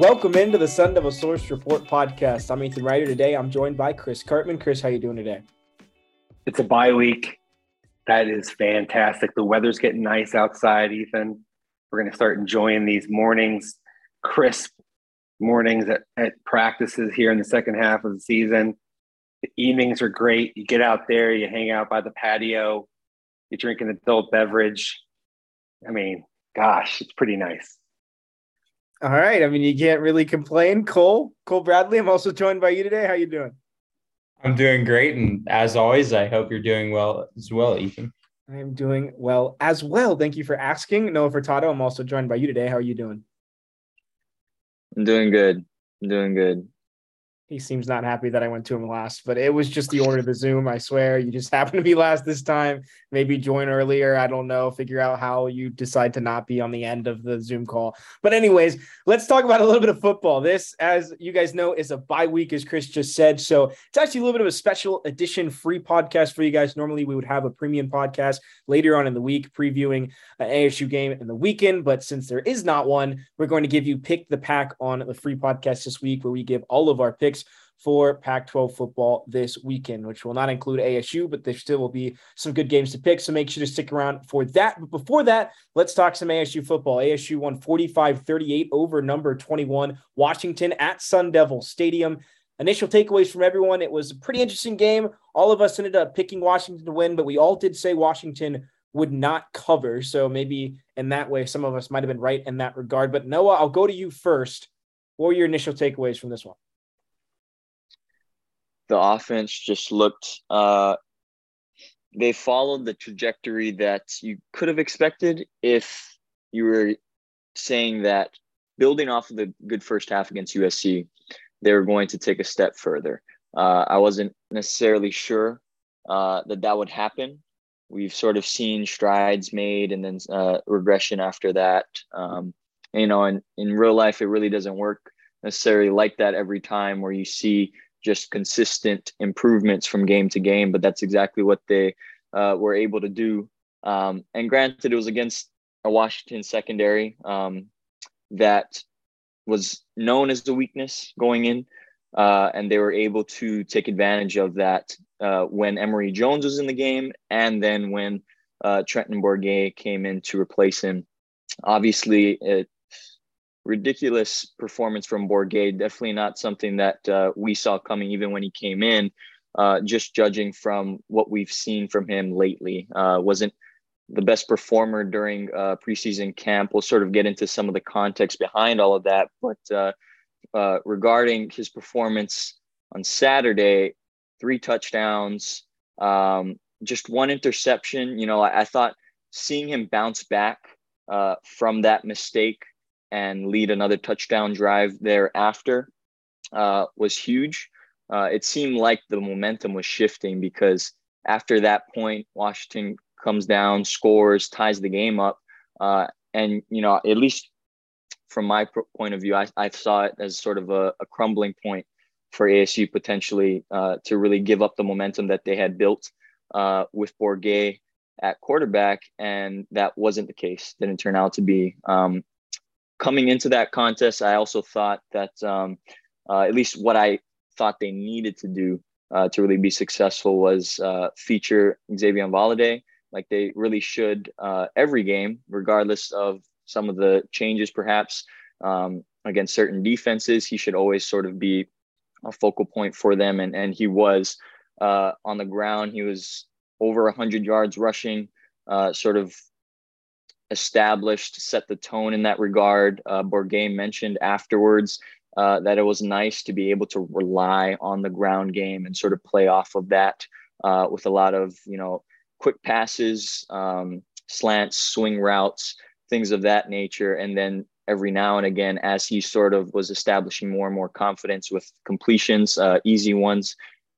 Welcome into the Sun Devil Source Report podcast. I'm Ethan Ryder. Today, I'm joined by Chris Karpman. Chris, how you doing today? It's a bye week. That is fantastic. The weather's getting nice outside, Ethan. We're going to start enjoying these mornings, crisp mornings at, at practices here in the second half of the season. The evenings are great. You get out there, you hang out by the patio, you drink an adult beverage. I mean, gosh, it's pretty nice. All right. I mean, you can't really complain. Cole, Cole Bradley, I'm also joined by you today. How you doing? I'm doing great. And as always, I hope you're doing well as well, Ethan. I am doing well as well. Thank you for asking. Noah Furtado, I'm also joined by you today. How are you doing? I'm doing good. I'm doing good he seems not happy that I went to him last, but it was just the order of the Zoom. I swear, you just happened to be last this time. Maybe join earlier. I don't know. Figure out how you decide to not be on the end of the Zoom call. But anyways, let's talk about a little bit of football. This, as you guys know, is a bye week, as Chris just said. So it's actually a little bit of a special edition free podcast for you guys. Normally, we would have a premium podcast later on in the week previewing an ASU game in the weekend, but since there is not one, we're going to give you pick the Pac on the free podcast this week, where we give all of our picks for Pac 12 football this weekend, which will not include ASU, but there still will be some good games to pick. So make sure to stick around for that. But before that, let's talk some ASU football. ASU won 45 38 over number 21, Washington at Sun Devil Stadium. Initial takeaways from everyone it was a pretty interesting game. All of us ended up picking Washington to win, but we all did say Washington would not cover. So maybe in that way, some of us might have been right in that regard. But Noah, I'll go to you first. What were your initial takeaways from this one? The offense just looked uh, they followed the trajectory that you could have expected if you were saying that building off of the good first half against USC, they were going to take a step further. Uh, I wasn't necessarily sure uh, that that would happen. We've sort of seen strides made and then uh, regression after that. Um, you know, and in real life, it really doesn't work necessarily like that every time where you see just consistent improvements from game to game. But that's exactly what they uh, were able to do. Um, and granted, it was against a Washington secondary um, that was known as the weakness going in. Uh, and they were able to take advantage of that uh, when Emory Jones was in the game, and then when uh, Trenton Bourguet came in to replace him. Obviously, it ridiculous performance from Bourguet. Definitely not something that uh, we saw coming even when he came in. Uh, just judging from what we've seen from him lately, uh, wasn't the best performer during uh, preseason camp. We'll sort of get into some of the context behind all of that, but uh, uh, regarding his performance on Saturday, three touchdowns, um, just one interception. You know, I, I thought seeing him bounce back from that mistake and lead another touchdown drive thereafter uh, was huge. Uh, it seemed like the momentum was shifting because after that point, Washington comes down, scores, ties the game up. Uh, and, you know, at least from my point of view, I, I saw it as sort of a, a crumbling point for ASU potentially uh, to really give up the momentum that they had built uh, with Bourguet at quarterback. And that wasn't the case, didn't turn out to be. Um, coming into that contest, I also thought that um, uh, at least what I thought they needed to do uh, to really be successful was uh, feature Xavier Valladay like they really should uh, every game, regardless of some of the changes perhaps um, against certain defenses. He should always sort of be a focal point for them, and and he was uh, on the ground. He was over 100 yards rushing, uh, sort of established, set the tone in that regard. Uh, Bourguet mentioned afterwards uh, that it was nice to be able to rely on the ground game and sort of play off of that uh, with a lot of, you know, quick passes, um, slants, swing routes, things of that nature. And then every now and again, as he sort of was establishing more and more confidence with completions, uh, easy ones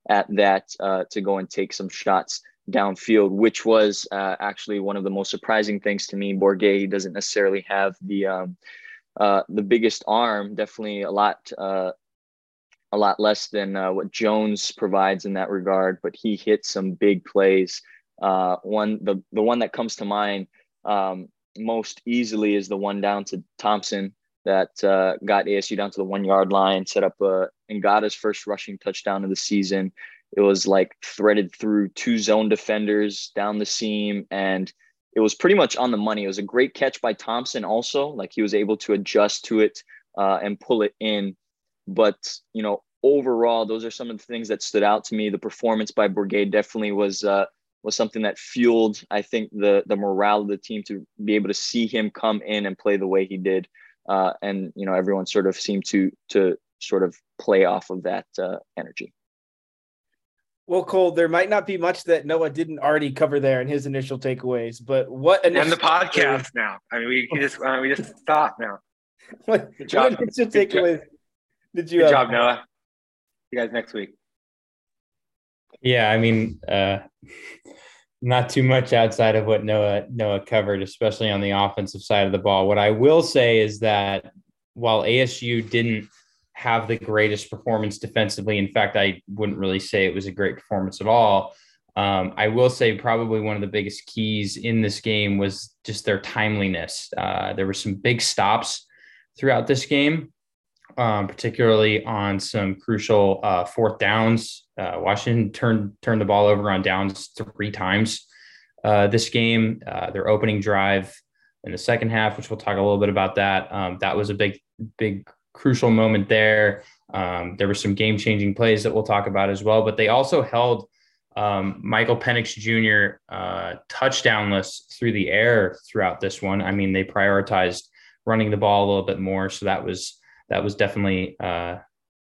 at that, uh, to go and take some shots downfield, which was uh, actually one of the most surprising things to me. Bourguet doesn't necessarily have the um, uh, the biggest arm, definitely a lot uh, a lot less than uh, what Jones provides in that regard, but he hit some big plays. Uh, one the the one that comes to mind um, most easily is the one down to Thompson that uh, got ASU down to the one yard line, set up a and got his first rushing touchdown of the season. It was like threaded through two zone defenders down the seam, and it was pretty much on the money. It was a great catch by Thompson, also. Like he was able to adjust to it uh, and pull it in. But, you know, overall, those are some of the things that stood out to me. The performance by Bourguet definitely was. Uh, was something that fueled, I think, the the morale of the team to be able to see him come in and play the way he did, uh, and you know everyone sort of seemed to to sort of play off of that uh, energy. Well, Cole, there might not be much that Noah didn't already cover there in his initial takeaways, but what initial and the podcast now? I mean, we just uh, we just stop now. what, Good job. what initial takeaways did you? Good job, Noah. See you guys next week. Yeah, I mean, uh, not too much outside of what Noah Noah covered, especially on the offensive side of the ball. What I will say is that while ASU didn't have the greatest performance defensively. In fact, I wouldn't really say it was a great performance at all. Um, I will say probably one of the biggest keys in this game was just their timeliness. Uh, there were some big stops throughout this game, um, particularly on some crucial uh, fourth downs. Uh, Washington turned turned the ball over on downs three times uh, this game. Uh, their opening drive in the second half, which we'll talk a little bit about that. Um, that was a big big crucial moment there. Um, there were some game changing plays that we'll talk about as well, but they also held um, Michael Penix Jr. Uh, touchdownless through the air throughout this one. I mean, they prioritized running the ball a little bit more, so that was that was definitely uh,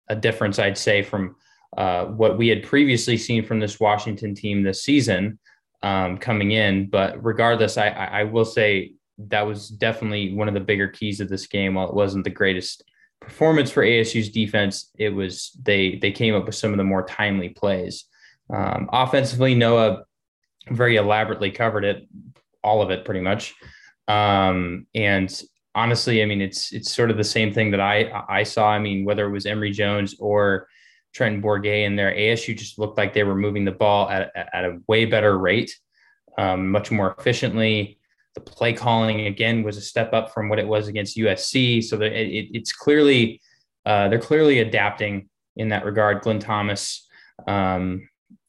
a difference, I'd say, from uh, what we had previously seen from this Washington team this season um, coming in. But regardless, I, I will say that was definitely one of the bigger keys of this game. While it wasn't the greatest performance for ASU's defense, it was they they came up with some of the more timely plays. Um, offensively, Noah very elaborately covered it, all of it pretty much. Um, and honestly, I mean, it's it's sort of the same thing that I I saw. I mean, whether it was Emory Jones or Trenton Bourguet in there, ASU just looked like they were moving the ball at, at a way better rate, um, much more efficiently. The play calling again was a step up from what it was against USC. So that it, it's clearly uh, they're clearly adapting in that regard. Glenn Thomas um,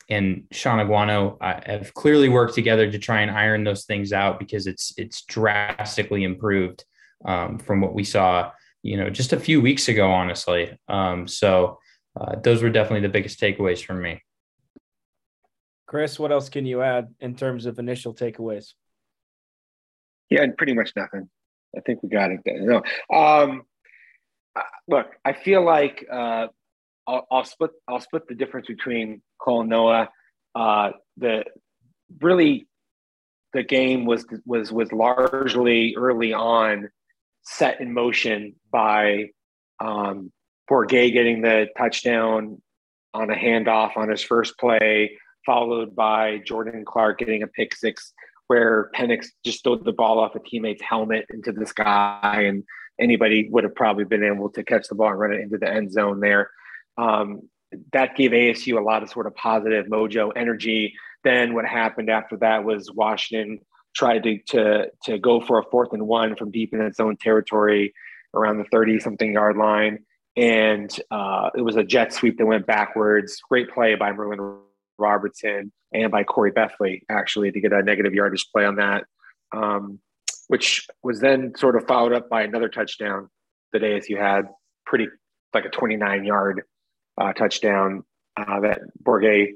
and Shaun Aguano uh, have clearly worked together to try and iron those things out because it's it's drastically improved um, from what we saw, you know, just a few weeks ago. Honestly, um, so uh, those were definitely the biggest takeaways from me. Chris, what else can you add in terms of initial takeaways? Yeah, and pretty much nothing. I think we got it. No, um, look, I feel like uh, I'll, I'll, split. I'll split the difference between Cole and Noah. Uh, the really, the game was was was largely early on set in motion by um, Bourguet getting the touchdown on a handoff on his first play, followed by Jordan Clark getting a pick six where Penix just threw the ball off a teammate's helmet into the sky, and anybody would have probably been able to catch the ball and run it into the end zone there. Um, that gave ASU a lot of sort of positive mojo energy. Then what happened after that was Washington tried to to to go for a fourth and one from deep in its own territory around the 30 something yard line. And uh, it was a jet sweep that went backwards. Great play by Merlin Robertson and by Corey Bethley, actually, to get a negative yardage play on that, um, which was then sort of followed up by another touchdown The that ASU had, pretty like a 29 yard uh, touchdown uh, that Bourguet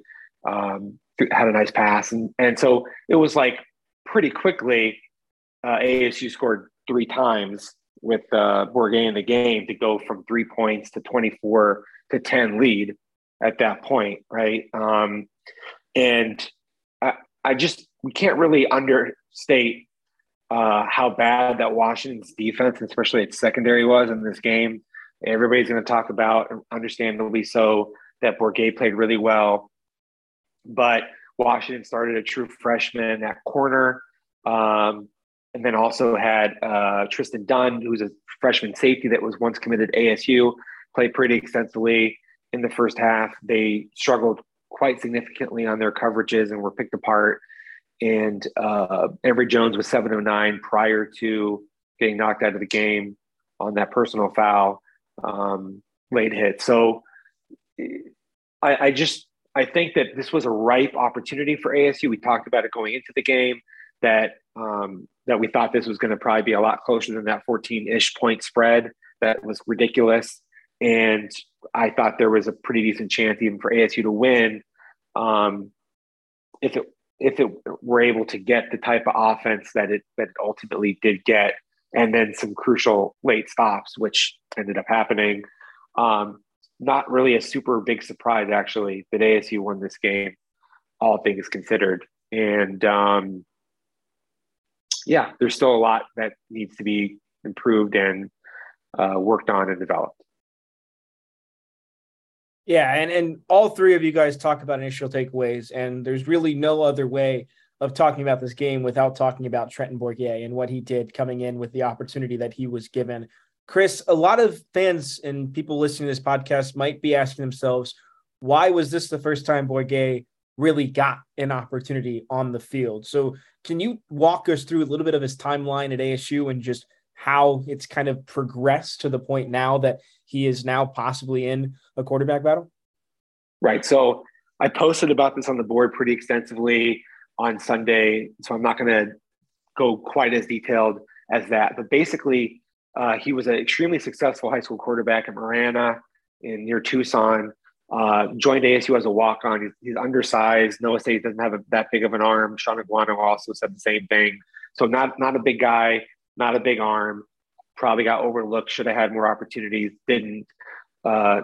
um, had a nice pass. And, and so it was like pretty quickly, uh, ASU scored three times with uh, in the game to go from three points to 24 to 10 lead at that point, right? Um, and I, I just we can't really understate uh, how bad that Washington's defense, especially its secondary, was in this game. Everybody's going to talk about, understandably so, that Bourguet played really well, but Washington started a true freshman at corner, um, and then also had uh, Tristan Dunn, who's a freshman safety that was once committed ASU, played pretty extensively in the first half. They struggled quite significantly on their coverages and were picked apart. And uh, Emory Jones was 709 prior to getting knocked out of the game. on that personal foul um, late hit. So I, I just I think that this was a ripe opportunity for ASU. We talked about it going into the game that um, that we thought this was going to probably be a lot closer than that 14-ish point spread that was ridiculous. And I thought there was a pretty decent chance even for ASU to win um, if it if it were able to get the type of offense that it that it ultimately did get, and then some crucial late stops, which ended up happening. Um, not really a super big surprise actually that ASU won this game, all things considered. And um, yeah, there's still a lot that needs to be improved and uh, worked on and developed. Yeah, and and all three of you guys talk about initial takeaways, and there's really no other way of talking about this game without talking about Trenton Bourguet and what he did coming in with the opportunity that he was given. Chris, a lot of fans and people listening to this podcast might be asking themselves, why was this the first time Bourguet really got an opportunity on the field? So, can you walk us through a little bit of his timeline at ASU and just how it's kind of progressed to the point now that he is now possibly in a quarterback battle? Right. So I posted about this on the board pretty extensively on Sunday. So I'm not going to go quite as detailed as that. But basically, uh, he was an extremely successful high school quarterback in Marana in near Tucson. Uh, joined ASU as a walk on. He's, he's, undersized. Noah State doesn't have a, that big of an arm. Shaun Aguano also said the same thing. So not not a big guy, not a big arm probably got overlooked, should have had more opportunities, didn't. Uh,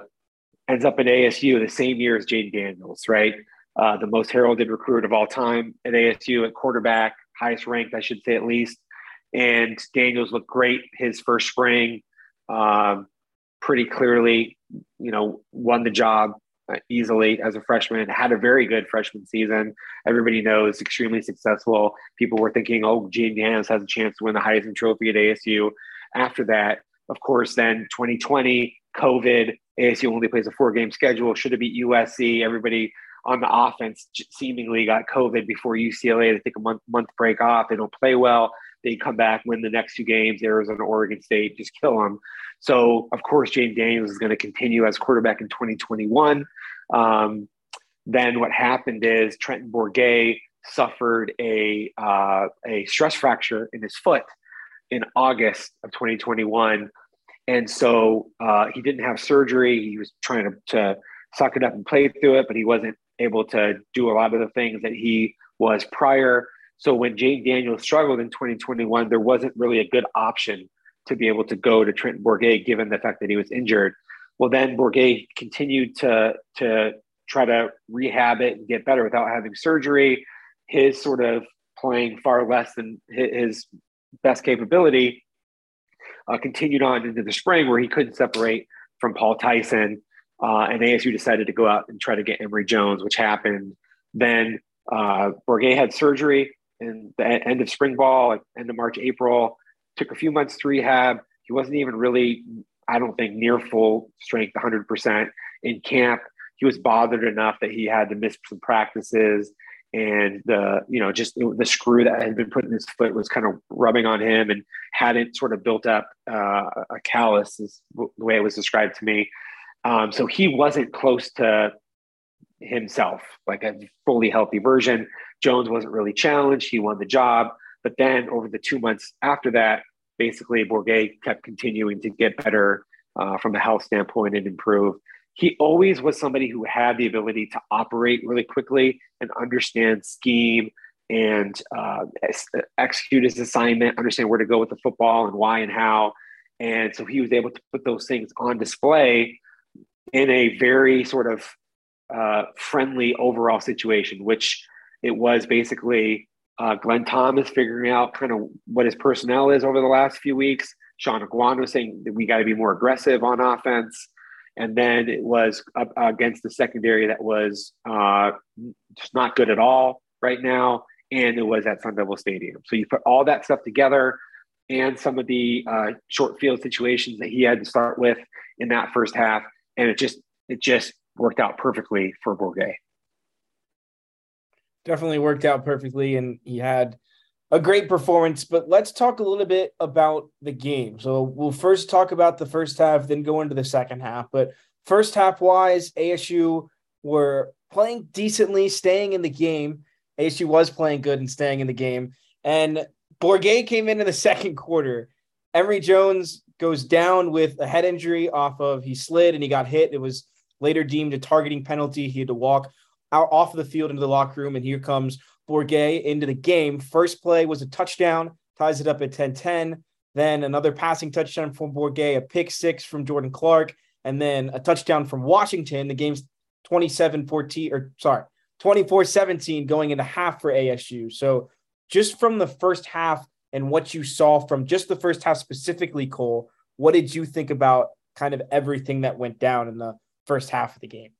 ends up at ASU the same year as Jayden Daniels, right? Uh, the most heralded recruit of all time at ASU at quarterback, highest ranked, I should say at least. And Daniels looked great his first spring, um, pretty clearly, you know, won the job uh, easily as a freshman, had a very good freshman season. Everybody knows extremely successful. People were thinking, oh, Jayden Daniels has a chance to win the Heisman Trophy at ASU after that, of course, then 2020, COVID, ASU only plays a four game schedule. Should it be USC? Everybody on the offense seemingly got COVID before UCLA. They take a month month break off. They don't play well. They come back, win the next two games. Arizona, Oregon State, just kill them. So of course, Jayden Daniels is going to continue as quarterback in 2021. Um, then what happened is Trenton Bourguet suffered a uh, a stress fracture in his foot in August of 2021. And so uh, he didn't have surgery. He was trying to, to suck it up and play through it, but he wasn't able to do a lot of the things that he was prior. So when Jayden Daniels struggled in 2021, there wasn't really a good option to be able to go to Trenton Bourguet, given the fact that he was injured. Well, then Bourguet continued to to try to rehab it and get better without having surgery. His sort of playing far less than his best capability, uh, continued on into the spring where he couldn't separate from Paul Tyson. Uh, and ASU decided to go out and try to get Emory Jones, which happened. Then uh, Bourguet had surgery in the end of spring ball, end of March, April. Took a few months to rehab. He wasn't even really, I don't think, near full strength, 100% in camp. He was bothered enough that he had to miss some practices and the you know just the screw that had been put in his foot was kind of rubbing on him and hadn't sort of built up uh, a callus is the way it was described to me. Um, so he wasn't close to himself like a fully healthy version. Jones wasn't really challenged. He won the job. But then over the two months after that basically bourguet kept continuing to get better uh, from a health standpoint and improve he always was somebody who had the ability to operate really quickly and understand scheme and uh, execute his assignment, understand where to go with the football and why and how. And so he was able to put those things on display in a very sort of uh, friendly overall situation, which it was basically uh, Glenn Thomas figuring out kind of what his personnel is over the last few weeks. Shaun Aguano saying that we got to be more aggressive on offense and then it was against the secondary that was uh, just not good at all right now, and it was at Sun Devil Stadium. So you put all that stuff together, and some of the uh, short field situations that he had to start with in that first half, and it just it just worked out perfectly for Bourguet. Definitely worked out perfectly, and he had a great performance, but let's talk a little bit about the game. So we'll first talk about the first half, then go into the second half. But first half wise, ASU were playing decently, staying in the game. ASU was playing good and staying in the game. And Bourguet came in in the second quarter. Emory Jones goes down with a head injury off of he slid and he got hit. It was later deemed a targeting penalty. He had to walk out off of the field into the locker room. And here comes Bourguet into the game. First play was a touchdown, ties it up at 10 10. Then another passing touchdown from Bourguet, a pick six from Jordan Clark, and then a touchdown from Washington. The game's 27 14, or sorry, 24 17 going into half for ASU. So just from the first half and what you saw from just the first half specifically, Cole, what did you think about kind of everything that went down in the first half of the game?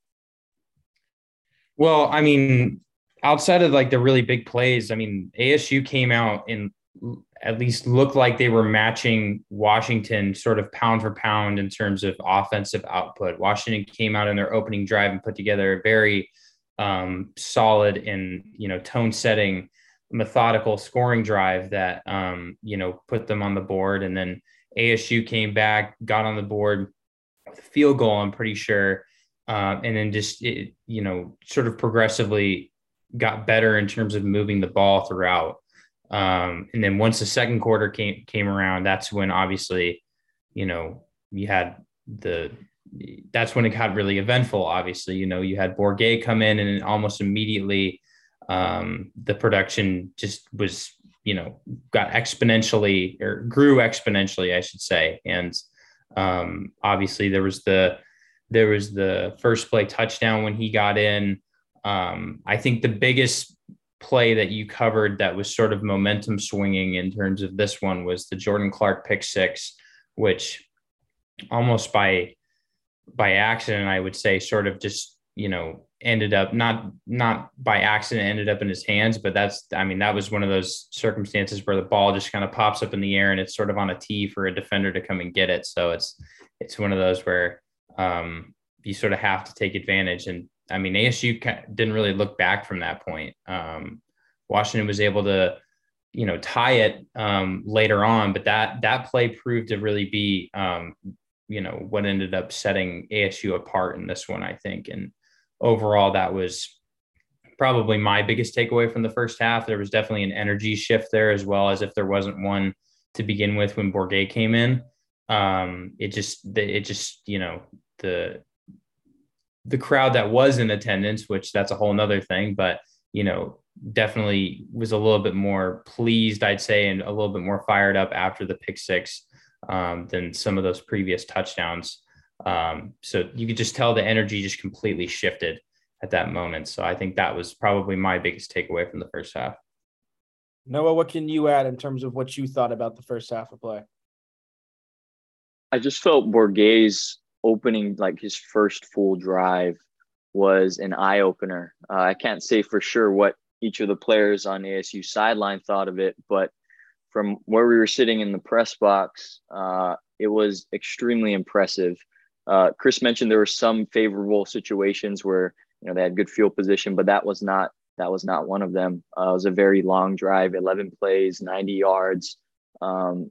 Well, I mean, outside of like the really big plays, I mean, ASU came out and at least looked like they were matching Washington sort of pound for pound in terms of offensive output. Washington came out in their opening drive and put together a very um, solid and you know tone setting methodical scoring drive that um, you know put them on the board and then ASU came back got on the board with a field goal I'm pretty sure uh, and then just it, you know sort of progressively got better in terms of moving the ball throughout um, and then once the second quarter came came around that's when obviously you know you had the that's when it got really eventful. Obviously, you know, you had Bourguet come in and almost immediately um, the production just was, you know, got exponentially or grew exponentially, I should say. And um, obviously there was the, there was the first play touchdown when he got in. Um, I think the biggest play that you covered that was sort of momentum swinging in terms of this one was the Jordan Clark pick six, which almost by by accident, I would say, sort of just you know ended up not not by accident ended up in his hands, but that's I mean that was one of those circumstances where the ball just kind of pops up in the air and it's sort of on a tee for a defender to come and get it. So it's it's one of those where um, you sort of have to take advantage. And I mean ASU didn't really look back from that point. Um, Washington was able to you know tie it um, later on, but that that play proved to really be um, you know what ended up setting ASU apart in this one, I think. And overall, that was probably my biggest takeaway from the first half. There was definitely an energy shift there, as well as if there wasn't one to begin with when Bourguet came in. Um, it just it just you know the the crowd that was in attendance, which that's a whole nother thing, but you know definitely was a little bit more pleased, I'd say, and a little bit more fired up after the pick six um, than some of those previous touchdowns. Um, so you could just tell the energy just completely shifted at that moment. So I think that was probably my biggest takeaway from the first half. Noah, what can you add in terms of what you thought about the first half of play? I just felt Bourguet's opening, like his first full drive, was an eye opener. Uh, I can't say for sure what each of the players on ASU sideline thought of it, but from where we were sitting in the press box, uh, it was extremely impressive. Uh, Chris mentioned there were some favorable situations where you know they had good field position, but that was not that was not one of them. Uh, it was a very long drive, 11 plays, 90 yards. Um,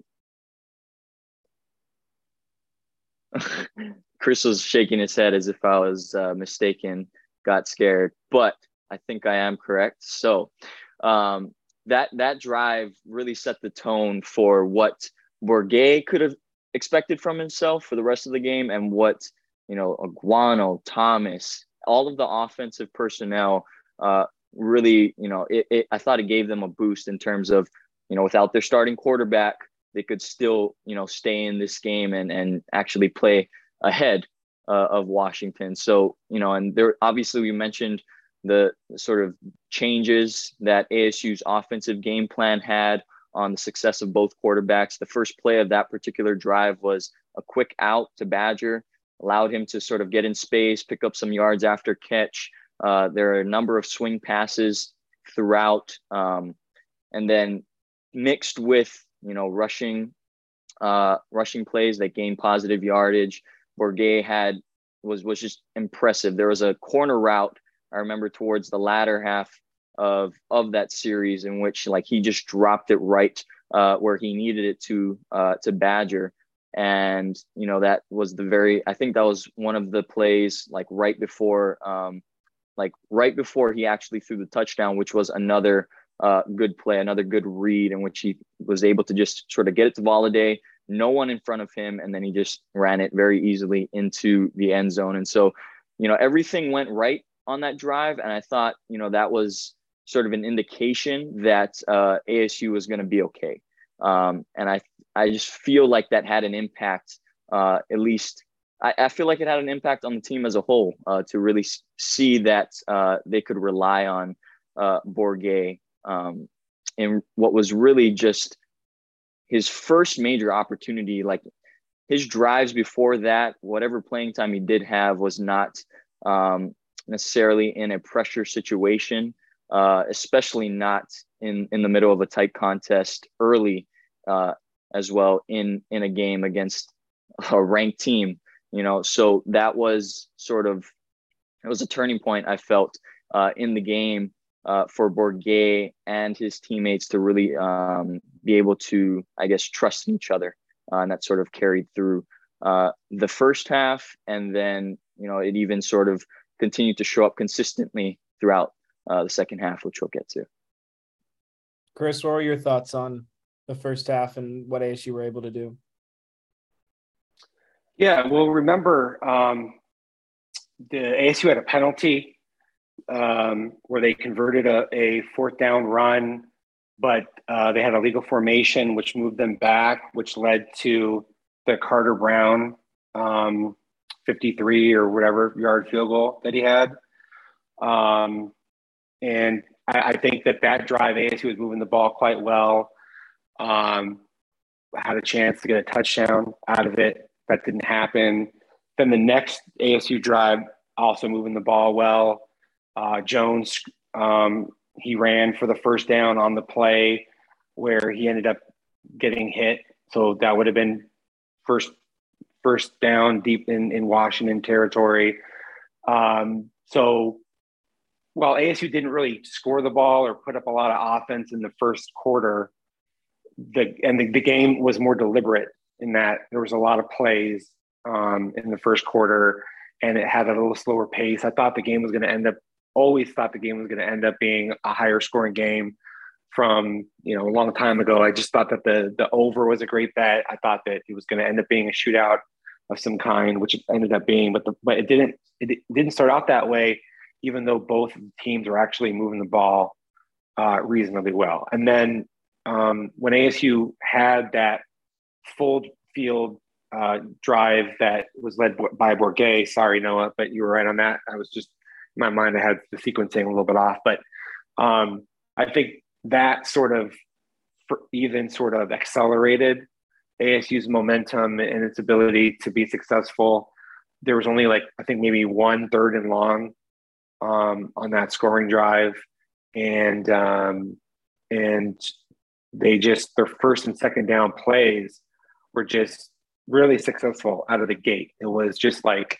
Chris was shaking his head as if I was uh, mistaken, got scared, but I think I am correct. So, um, that that drive really set the tone for what Bourguet could have expected from himself for the rest of the game and what you know Aguano, Thomas, all of the offensive personnel uh, really you know it, it, I thought it gave them a boost in terms of you know without their starting quarterback they could still you know stay in this game and and actually play ahead uh, of Washington. So you know and there obviously we mentioned the sort of changes that ASU's offensive game plan had on the success of both quarterbacks. The first play of that particular drive was a quick out to Badger, allowed him to sort of get in space, pick up some yards after catch. Uh, there are a number of swing passes throughout, um, and then mixed with you know rushing uh, rushing plays that gain positive yardage. Bourguet had was was just impressive. There was a corner route I remember towards the latter half of of that series in which like he just dropped it right uh, where he needed it to uh, to Badger. And you know that was the very I think that was one of the plays like right before um, like right before he actually threw the touchdown, which was another uh, good play, another good read in which he was able to just sort of get it to Valladay, no one in front of him, and then he just ran it very easily into the end zone. And so, you know, everything went right on that drive, and I thought, you know, that was sort of an indication that uh, ASU was going to be okay. Um, and I, I just feel like that had an impact, uh, at least I, I, feel like it had an impact on the team as a whole uh, to really see that uh, they could rely on uh, Bourguet um, in what was really just his first major opportunity. Like his drives before that, whatever playing time he did have was not um, necessarily in a pressure situation, uh, especially not in in the middle of a tight contest early uh, as well in in a game against a ranked team. You know, so that was sort of it was a turning point I felt uh, in the game uh, for Bourguet and his teammates to really um, be able to, I guess, trust in each other. Uh, and that sort of carried through uh, the first half. And then, you know, it even sort of continued to show up consistently throughout uh, the second half, which we'll get to. Chris, what were your thoughts on the first half and what ASU were able to do? Yeah, well, remember um, the ASU had a penalty um, where they converted a, a, fourth down run, but uh, they had a legal formation which moved them back, which led to the Carter Brown um, 53 or whatever yard field goal that he had. Um, and I, I, think that that drive, ASU was moving the ball quite well. Um, had a chance to get a touchdown out of it. That didn't happen. Then the next ASU drive, also moving the ball well. Uh, Jones, um, he ran for the first down on the play where he ended up getting hit. So that would have been first first down deep in, in Washington territory. Um, so while ASU didn't really score the ball or put up a lot of offense in the first quarter, the and the, the game was more deliberate in that there was a lot of plays um, in the first quarter and it had a little slower pace. I thought the game was going to end up always thought the game was going to end up being a higher scoring game from you know a long time ago. I just thought that the the over was a great bet. I thought that it was going to end up being a shootout of some kind, which it ended up being, but the, but it didn't it didn't start out that way. Even though both teams were actually moving the ball uh, reasonably well, and then um, when ASU had that full field uh, drive that was led by Bourguet. Sorry, Noah, but you were right on that. I was just my mind, I had the sequencing a little bit off, but um, I think that sort of even sort of accelerated ASU's momentum and its ability to be successful. There was only like I think maybe one third and long um, on that scoring drive, and um, and they just their first and second down plays were just really successful out of the gate. It was just like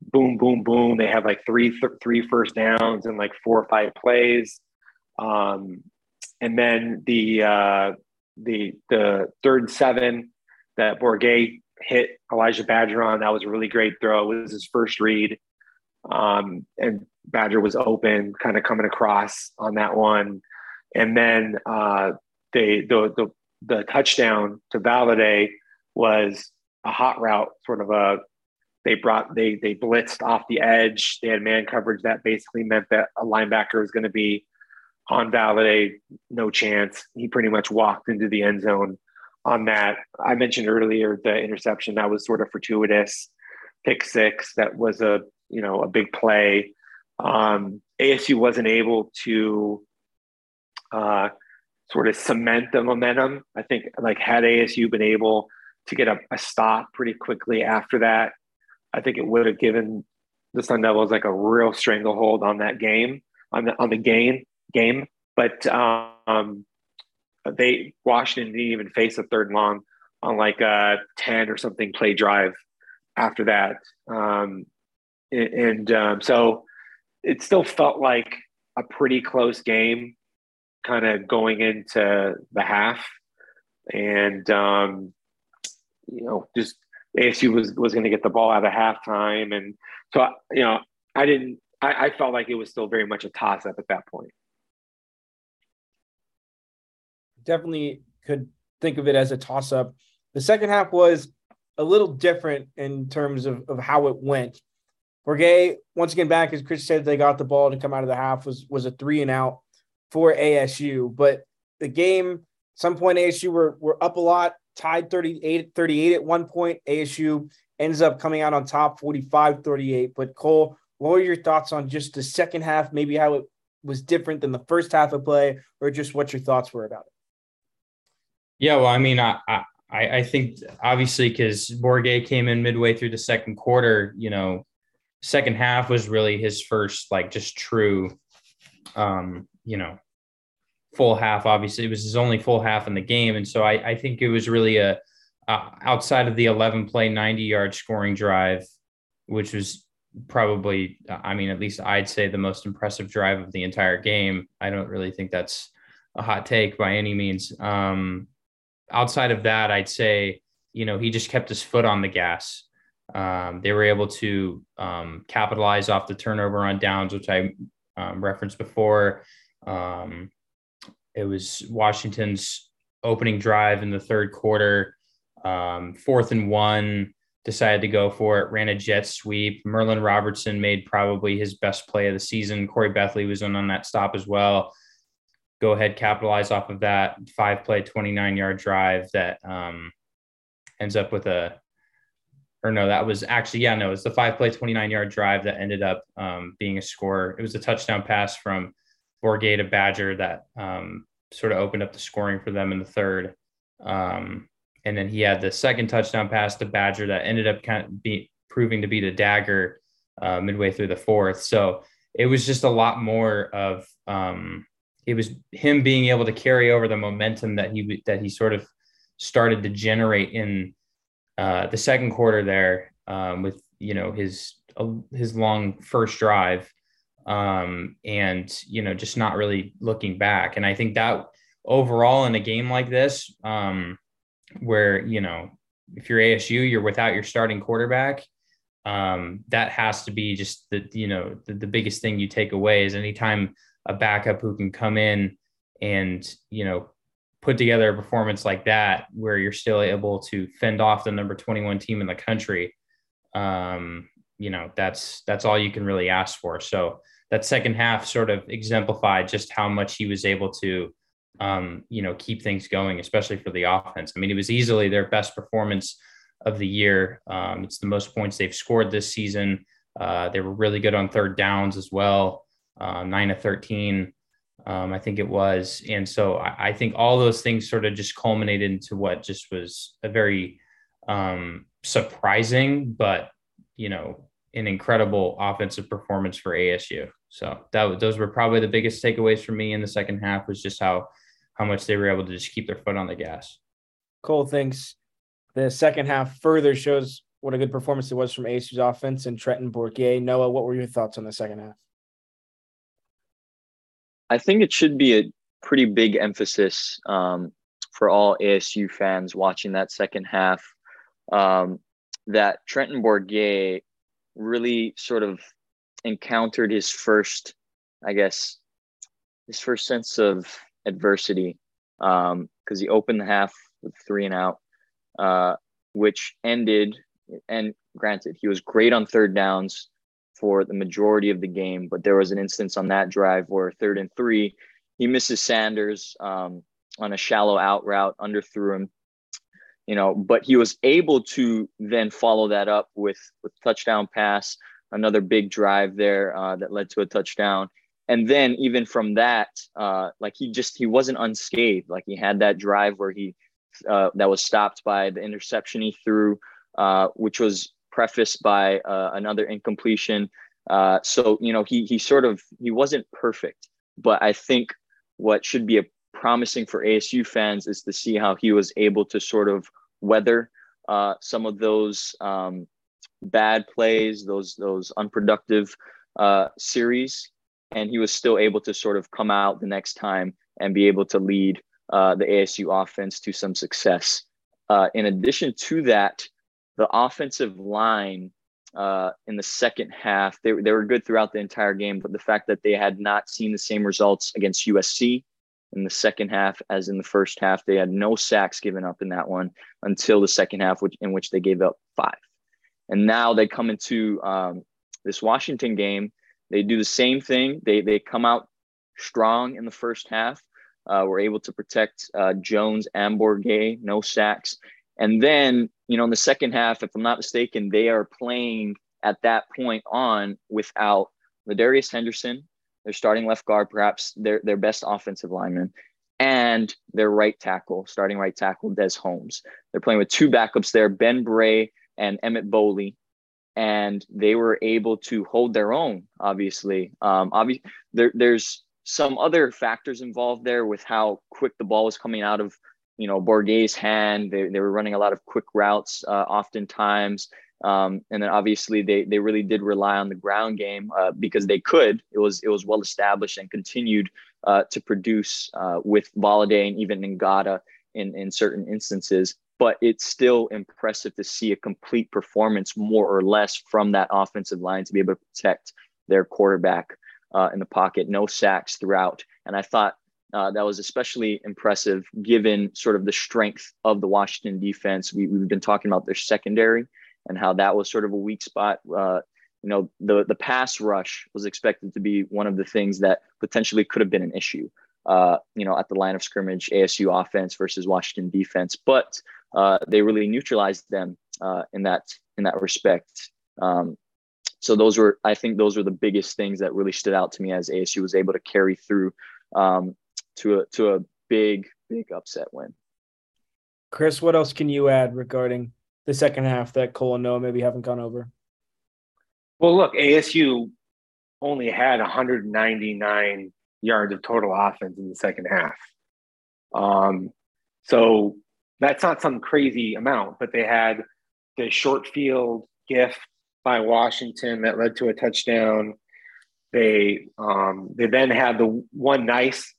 boom, boom, boom. They have like three, th- three first downs and like four or five plays. Um, and then the, uh, the, the third seven that Bourguet hit Elijah Badger on, that was a really great throw. It was his first read. Um, and Badger was open, kind of coming across on that one. And then uh, they, the, the, the touchdown to Valladay was a hot route, sort of a they brought they they blitzed off the edge. They had man coverage that basically meant that a linebacker was going to be on Valladay, no chance. He pretty much walked into the end zone on that. I mentioned earlier the interception that was sort of fortuitous, pick six. That was a you know a big play. Um, ASU wasn't able to uh, sort of cement the momentum. I think like had ASU been able to get a, a stop pretty quickly after that, I think it would have given the Sun Devils like a real stranglehold on that game, on the on the game game. But um, they Washington didn't even face a third and long on like a ten or something play drive after that, um, and, um, so it still felt like a pretty close game, kind of going into the half, and um, you know, just ASU was was going to get the ball out of halftime, and so you know, I didn't. I, I felt like it was still very much a toss up at that point. Definitely could think of it as a toss up. The second half was a little different in terms of, of how it went. Bourguet, once again, back as Chris said, they got the ball to come out of the half was was a three and out for ASU. But the game, some point ASU were were up a lot, tied 38 38 at one point. ASU ends up coming out on top 45 38. But Cole, what were your thoughts on just the second half, maybe how it was different than the first half of play, or just what your thoughts were about it? Yeah, well, I mean, I I, I think obviously because Bourguet came in midway through the second quarter, you know, second half was really his first like just true, um, you know, full half. Obviously, it was his only full half in the game, and so I I think it was really a outside of the 11 play 90 yard scoring drive, which was probably, I mean, at least I'd say the most impressive drive of the entire game. I don't really think that's a hot take by any means. Um, outside of that, I'd say, you know, he just kept his foot on the gas. Um, they were able to um, capitalize off the turnover on downs, which I um, referenced before. Um, it was Washington's opening drive in the third quarter, um, fourth and one decided to go for it, ran a jet sweep. Merlin Robertson made probably his best play of the season. Corey Bethley was in on that stop as well. Go ahead, capitalize off of that five play, 29 yard drive that um, ends up with a, or no, that was actually, yeah, no, it's the five play, 29 yard drive that ended up um, being a score. It was a touchdown pass from Bourguet to Badger that um, sort of opened up the scoring for them in the third. Um, and then he had the second touchdown pass to Badger that ended up kind of be, proving to be the dagger uh, midway through the fourth. So it was just a lot more of um, it was him being able to carry over the momentum that he that he sort of started to generate in uh, the second quarter there um, with you know his uh, his long first drive um, and you know just not really looking back. And I think that overall in a game like this. Um, where you know if you're ASU, you're without your starting quarterback. Um, that has to be just the you know the, the biggest thing you take away is anytime a backup who can come in and you know put together a performance like that where you're still able to fend off the number 21 team in the country um, you know that's that's all you can really ask for so that second half sort of exemplified just how much he was able to um, you know, keep things going, especially for the offense. I mean, it was easily their best performance of the year. Um, it's the most points they've scored this season. Uh, they were really good on third downs as well, uh, nine of 13, um, I think it was. And so I, I, think all those things sort of just culminated into what just was a very um, surprising, but, you know, an incredible offensive performance for ASU. So that those were probably the biggest takeaways for me in the second half was just how how much they were able to just keep their foot on the gas. Cole thinks the second half further shows what a good performance it was from ASU's offense and Trenton Bourguet. Noah, what were your thoughts on the second half? I think it should be a pretty big emphasis um, for all ASU fans watching that second half um, that Trenton Bourguet really sort of encountered his first, I guess, his first sense of adversity because um, he opened the half with three and out, uh, which ended. And granted, he was great on third downs for the majority of the game, but there was an instance on that drive where third and three, he misses Sanders um, on a shallow out route, underthrew him. You know, but he was able to then follow that up with with touchdown pass, another big drive there uh, that led to a touchdown. And then even from that uh, like he just he wasn't unscathed. Like he had that drive where he uh, that was stopped by the interception he threw uh, which was prefaced by uh, another incompletion. Uh, so you know he he sort of he wasn't perfect but i think what should be a promising for asu fans is to see how he was able to sort of weather uh, some of those um, bad plays those those unproductive series and he was still able to sort of come out the next time and be able to lead uh, the ASU offense to some success. Uh, in addition to that, the offensive line uh, in the second half, they, they were good throughout the entire game, but the fact that they had not seen the same results against USC in the second half as in the first half, they had no sacks given up in that one until the second half, which, in which they gave up five. And now they come into um, this Washington game. They do the same thing. They they come out strong in the first half. Uh, we're able to protect uh, Jones and Bourguet, no sacks. And then, you know, in the second half, if I'm not mistaken, they are playing at that point on without Ladarius Henderson, their starting left guard, perhaps their, their best offensive lineman, and their right tackle, starting right tackle, Des Holmes. They're playing with two backups there, Ben Bray and Emmett Boley. And they were able to hold their own, obviously. Um, there, there's some other factors involved there with how quick the ball was coming out of you know Bourguet's hand. They, they were running a lot of quick routes uh, oftentimes. Um, and then obviously they they really did rely on the ground game uh, because they could. It was it was well established and continued uh, to produce uh, with Valladay and even Ngata in in certain instances. But it's still impressive to see a complete performance, more or less, from that offensive line to be able to protect their quarterback uh, in the pocket, no sacks throughout. And I thought uh, that was especially impressive given sort of the strength of the Washington defense. We, have been talking about their secondary and how that was sort of a weak spot. Uh, you know, the the pass rush was expected to be one of the things that potentially could have been an issue. Uh, you know, at the line of scrimmage, ASU offense versus Washington defense, but uh, they really neutralized them uh, in that in that respect. Um, so those were, I think, those were the biggest things that really stood out to me as ASU was able to carry through um, to a to a big big upset win. Chris, what else can you add regarding the second half that Cole and Noah maybe haven't gone over? Well, look, ASU only had 199 yards of total offense in the second half. Um, so that's not some crazy amount, but they had the short field gift by Washington that led to a touchdown. They um, they then had the one nice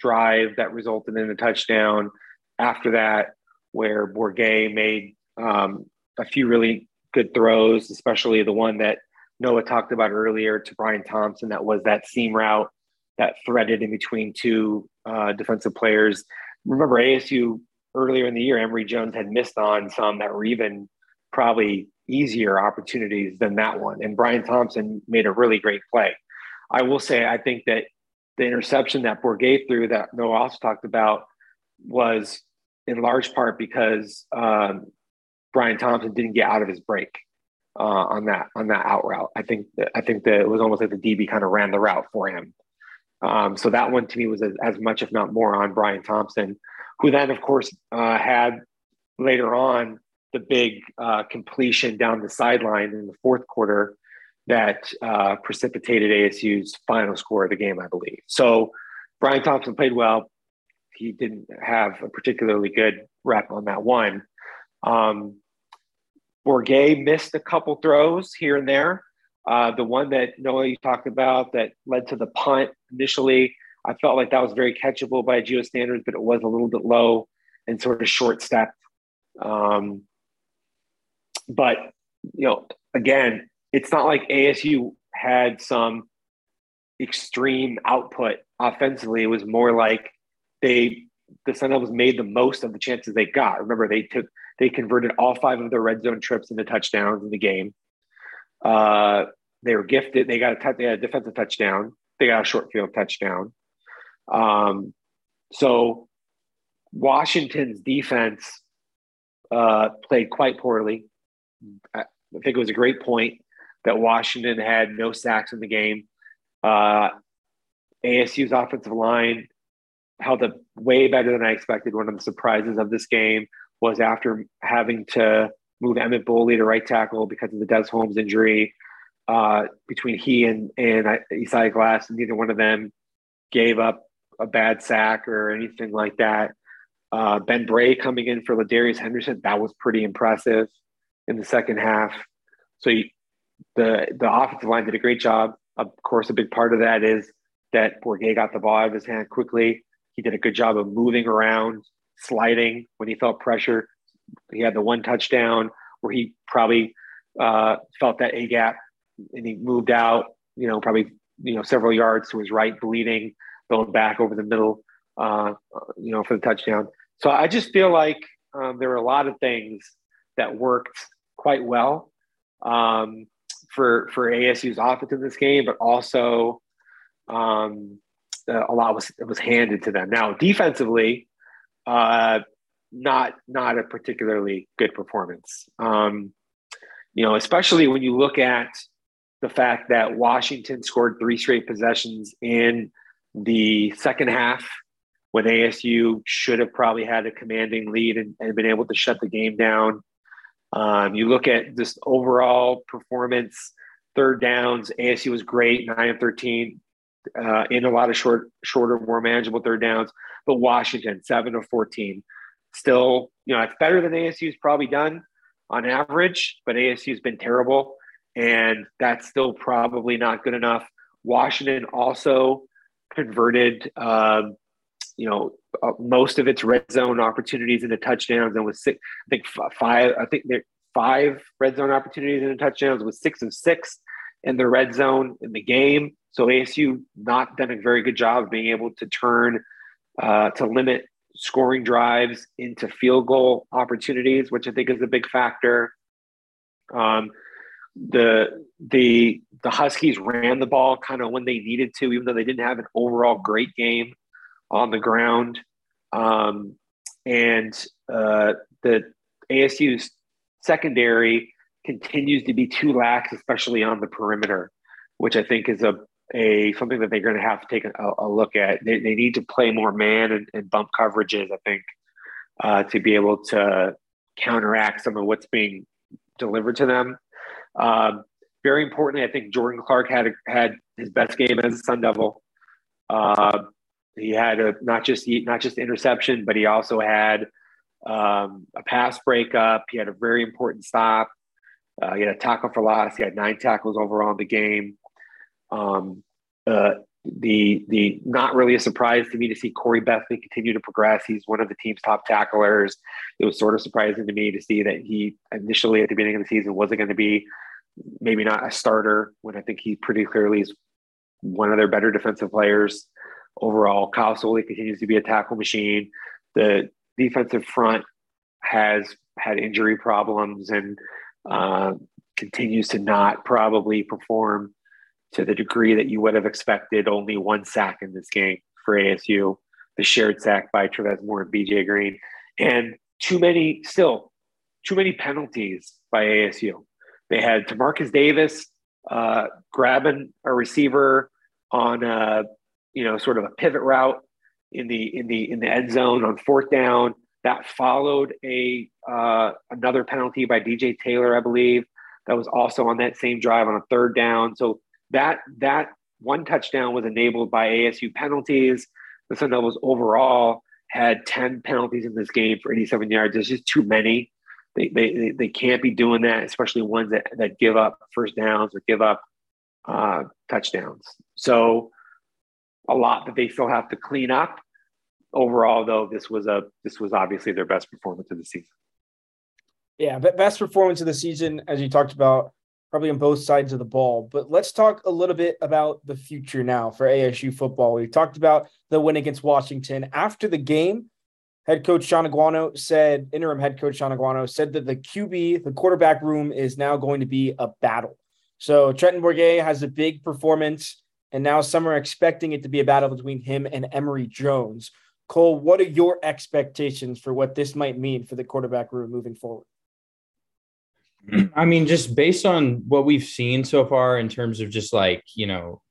drive that resulted in a touchdown. After that, where Bourguet made um, a few really good throws, especially the one that Noah talked about earlier to Brian Thompson. That was that seam route that threaded in between two uh, defensive players. Remember, ASU earlier in the year, Emory Jones had missed on some that were even probably easier opportunities than that one. And Brian Thompson made a really great play. I will say, I think that the interception that Bourguet threw that Noah also talked about was in large part because um, Brian Thompson didn't get out of his break uh, on that on that out route. I think that, I think that it was almost like the DB kind of ran the route for him. Um, so that one to me was as, as, much, if not more, on Brian Thompson, who then, of course, uh, had later on the big uh, completion down the sideline in the fourth quarter that uh, precipitated ASU's final score of the game, I believe. So Brian Thompson played well. He didn't have a particularly good rep on that one. Um, Bourguet missed a couple throws here and there. Uh, the one that Noah you talked about that led to the punt initially, I felt like that was very catchable by Geo standards, but it was a little bit low and sort of short stepped. Um, but you know, again, it's not like ASU had some extreme output offensively. It was more like they the Sun Devils made the most of the chances they got. Remember, they took they converted all five of their red zone trips into touchdowns in the game. Uh, they were gifted. They got a t- they had a defensive touchdown. They got a short field touchdown. Um, so Washington's defense uh, played quite poorly. I think it was a great point that Washington had no sacks in the game. Uh, ASU's offensive line held up way better than I expected. One of the surprises of this game was after having to move Emmett Boley to right tackle because of the Des Holmes injury. Uh, between he and and Isaiah Glass, neither one of them gave up a bad sack or anything like that. Uh, ben Bray coming in for Ladarius Henderson, that was pretty impressive in the second half. So you, the the offensive line did a great job of course, a big part of that is that Bourguet got the ball out of his hand quickly. He did a good job of moving around, sliding when he felt pressure. He had the one touchdown where he probably uh, felt that A gap and he moved out, you know, probably, you know, several yards to his right, bleeding, going back over the middle, uh, you know, for the touchdown. So I just feel like um, there were a lot of things that worked quite well um, for for ASU's offense in this game, but also um, a lot was was handed to them. Now defensively, uh, not not a particularly good performance. Um, you know, especially when you look at the fact that Washington scored three straight possessions in the second half when ASU should have probably had a commanding lead and, and been able to shut the game down. Um, you look at this overall performance, third downs, ASU was great, 9 of 13, uh, in a lot of short, shorter, more manageable third downs. But Washington, 7 of 14. Still, you know, it's better than ASU's probably done on average, but ASU's been terrible. And that's still probably not good enough. Washington also converted um, you know uh, most of its red zone opportunities into touchdowns and was six i think five i think there five red zone opportunities into touchdowns with six of six in the red zone in the game. So asu not done a very good job of being able to turn uh, to limit scoring drives into field goal opportunities which i think is a big factor. Um, the the the huskies ran the ball kind of when they needed to even though they didn't have an overall great game on the ground. Um, and uh, the ASU's secondary continues to be too lax, especially on the perimeter, which I think is a, a something that they're going to have to take a, a look at. They, they, need to play more man and, and bump coverages, I think, uh, to be able to counteract some of what's being delivered to them. Um, very importantly, I think Jordan Clark had had his best game as a Sun Devil. Uh, he had a not just not just interception, but he also had um, a pass breakup. He had a very important stop. Uh, he had a tackle for loss. He had nine tackles overall in the game. Um, uh, the the not really a surprise to me to see Corey Bethley continue to progress. He's one of the team's top tacklers. It was sort of surprising to me to see that he initially at the beginning of the season wasn't going to be maybe not a starter when I think he pretty clearly is one of their better defensive players overall. Kyle Soelle continues to be a tackle machine. The defensive front has had injury problems and uh, continues to not probably perform to the degree that you would have expected. Only one sack in this game for ASU, the shared sack by Trevez Moore and BJ Green, and too many still too many penalties by ASU. They had Tamarcus Davis uh, grabbing a receiver on a you know, sort of a pivot route in the in the in the end zone on fourth down. That followed a uh, another penalty by DJ Taylor, I believe. That was also on that same drive on a third down. So that that one touchdown was enabled by ASU penalties. The Sun Devils overall had 10 penalties in this game for 87 yards. There's just too many. They, they, they can't be doing that, especially ones that, that give up first downs or give up uh, touchdowns. So a lot that they still have to clean up. Overall, though, this was a this was obviously their best performance of the season. Yeah, best performance of the season, as you talked about, probably on both sides of the ball. But let's talk a little bit about the future now for ASU football. We talked about the win against Washington. After the game, head coach Shaun Aguano said, interim head coach Shaun Aguano said that the QB, the quarterback room, is now going to be a battle. So Trenton Bourguet has a big performance and now some are expecting it to be a battle between him and Emory Jones. Cole, what are your expectations for what this might mean for the quarterback room moving forward? I mean, just based on what we've seen so far in terms of just like, you know,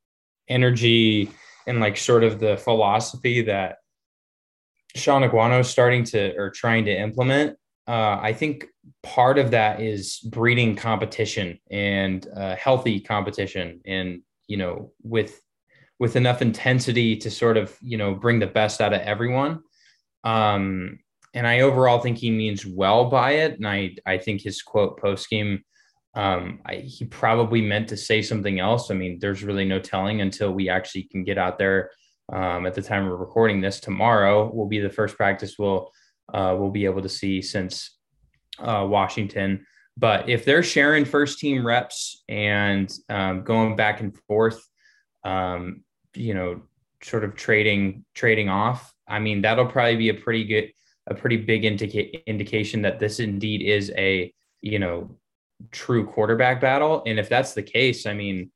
energy and like sort of the philosophy that Shaun Aguano starting to or trying to implement, uh, I think part of that is breeding competition and uh, healthy competition and you know, with with enough intensity to sort of, you know, bring the best out of everyone. Um, and I overall think he means well by it. And I, I think his quote post game Um, I, he probably meant to say something else. I mean, there's really no telling until we actually can get out there. Um, at the time we're recording this, tomorrow will be the first practice we'll uh, we'll be able to see since uh, Washington. But if they're sharing first team reps and um, going back and forth, um, you know, sort of trading trading off, I mean, that'll probably be a pretty good, a pretty big indica- indication that this indeed is a you know true quarterback battle. And if that's the case, I mean,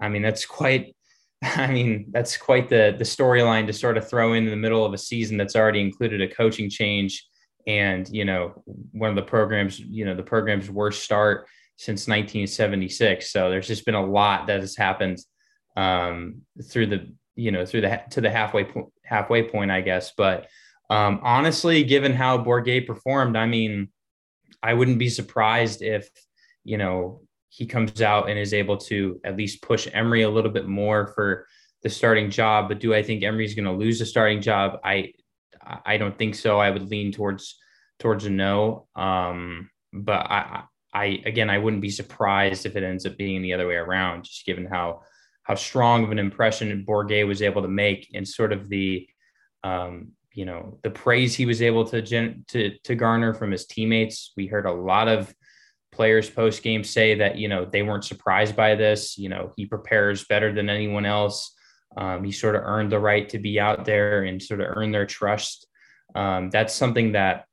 I mean that's quite. I mean, that's quite the the storyline to sort of throw in, in the middle of a season that's already included a coaching change and you know one of the programs you know the program's worst start since 1976 so there's just been a lot that has happened um, through the you know through the to the halfway po- halfway point i guess. But um, honestly given how Bourguet performed i mean i wouldn't be surprised if you know he comes out and is able to at least push Emory a little bit more for the starting job but do i think Emory's going to lose the starting job i I don't think so. I would lean towards towards a no. Um, but I, I again, I wouldn't be surprised if it ends up being the other way around, just given how how strong of an impression Bourguet was able to make and sort of the um, you know the praise he was able to gen- to to garner from his teammates. We heard a lot of players post game say that you know they weren't surprised by this. You know he prepares better than anyone else. Um, he sort of earned the right to be out there and sort of earn their trust. Um, that's something that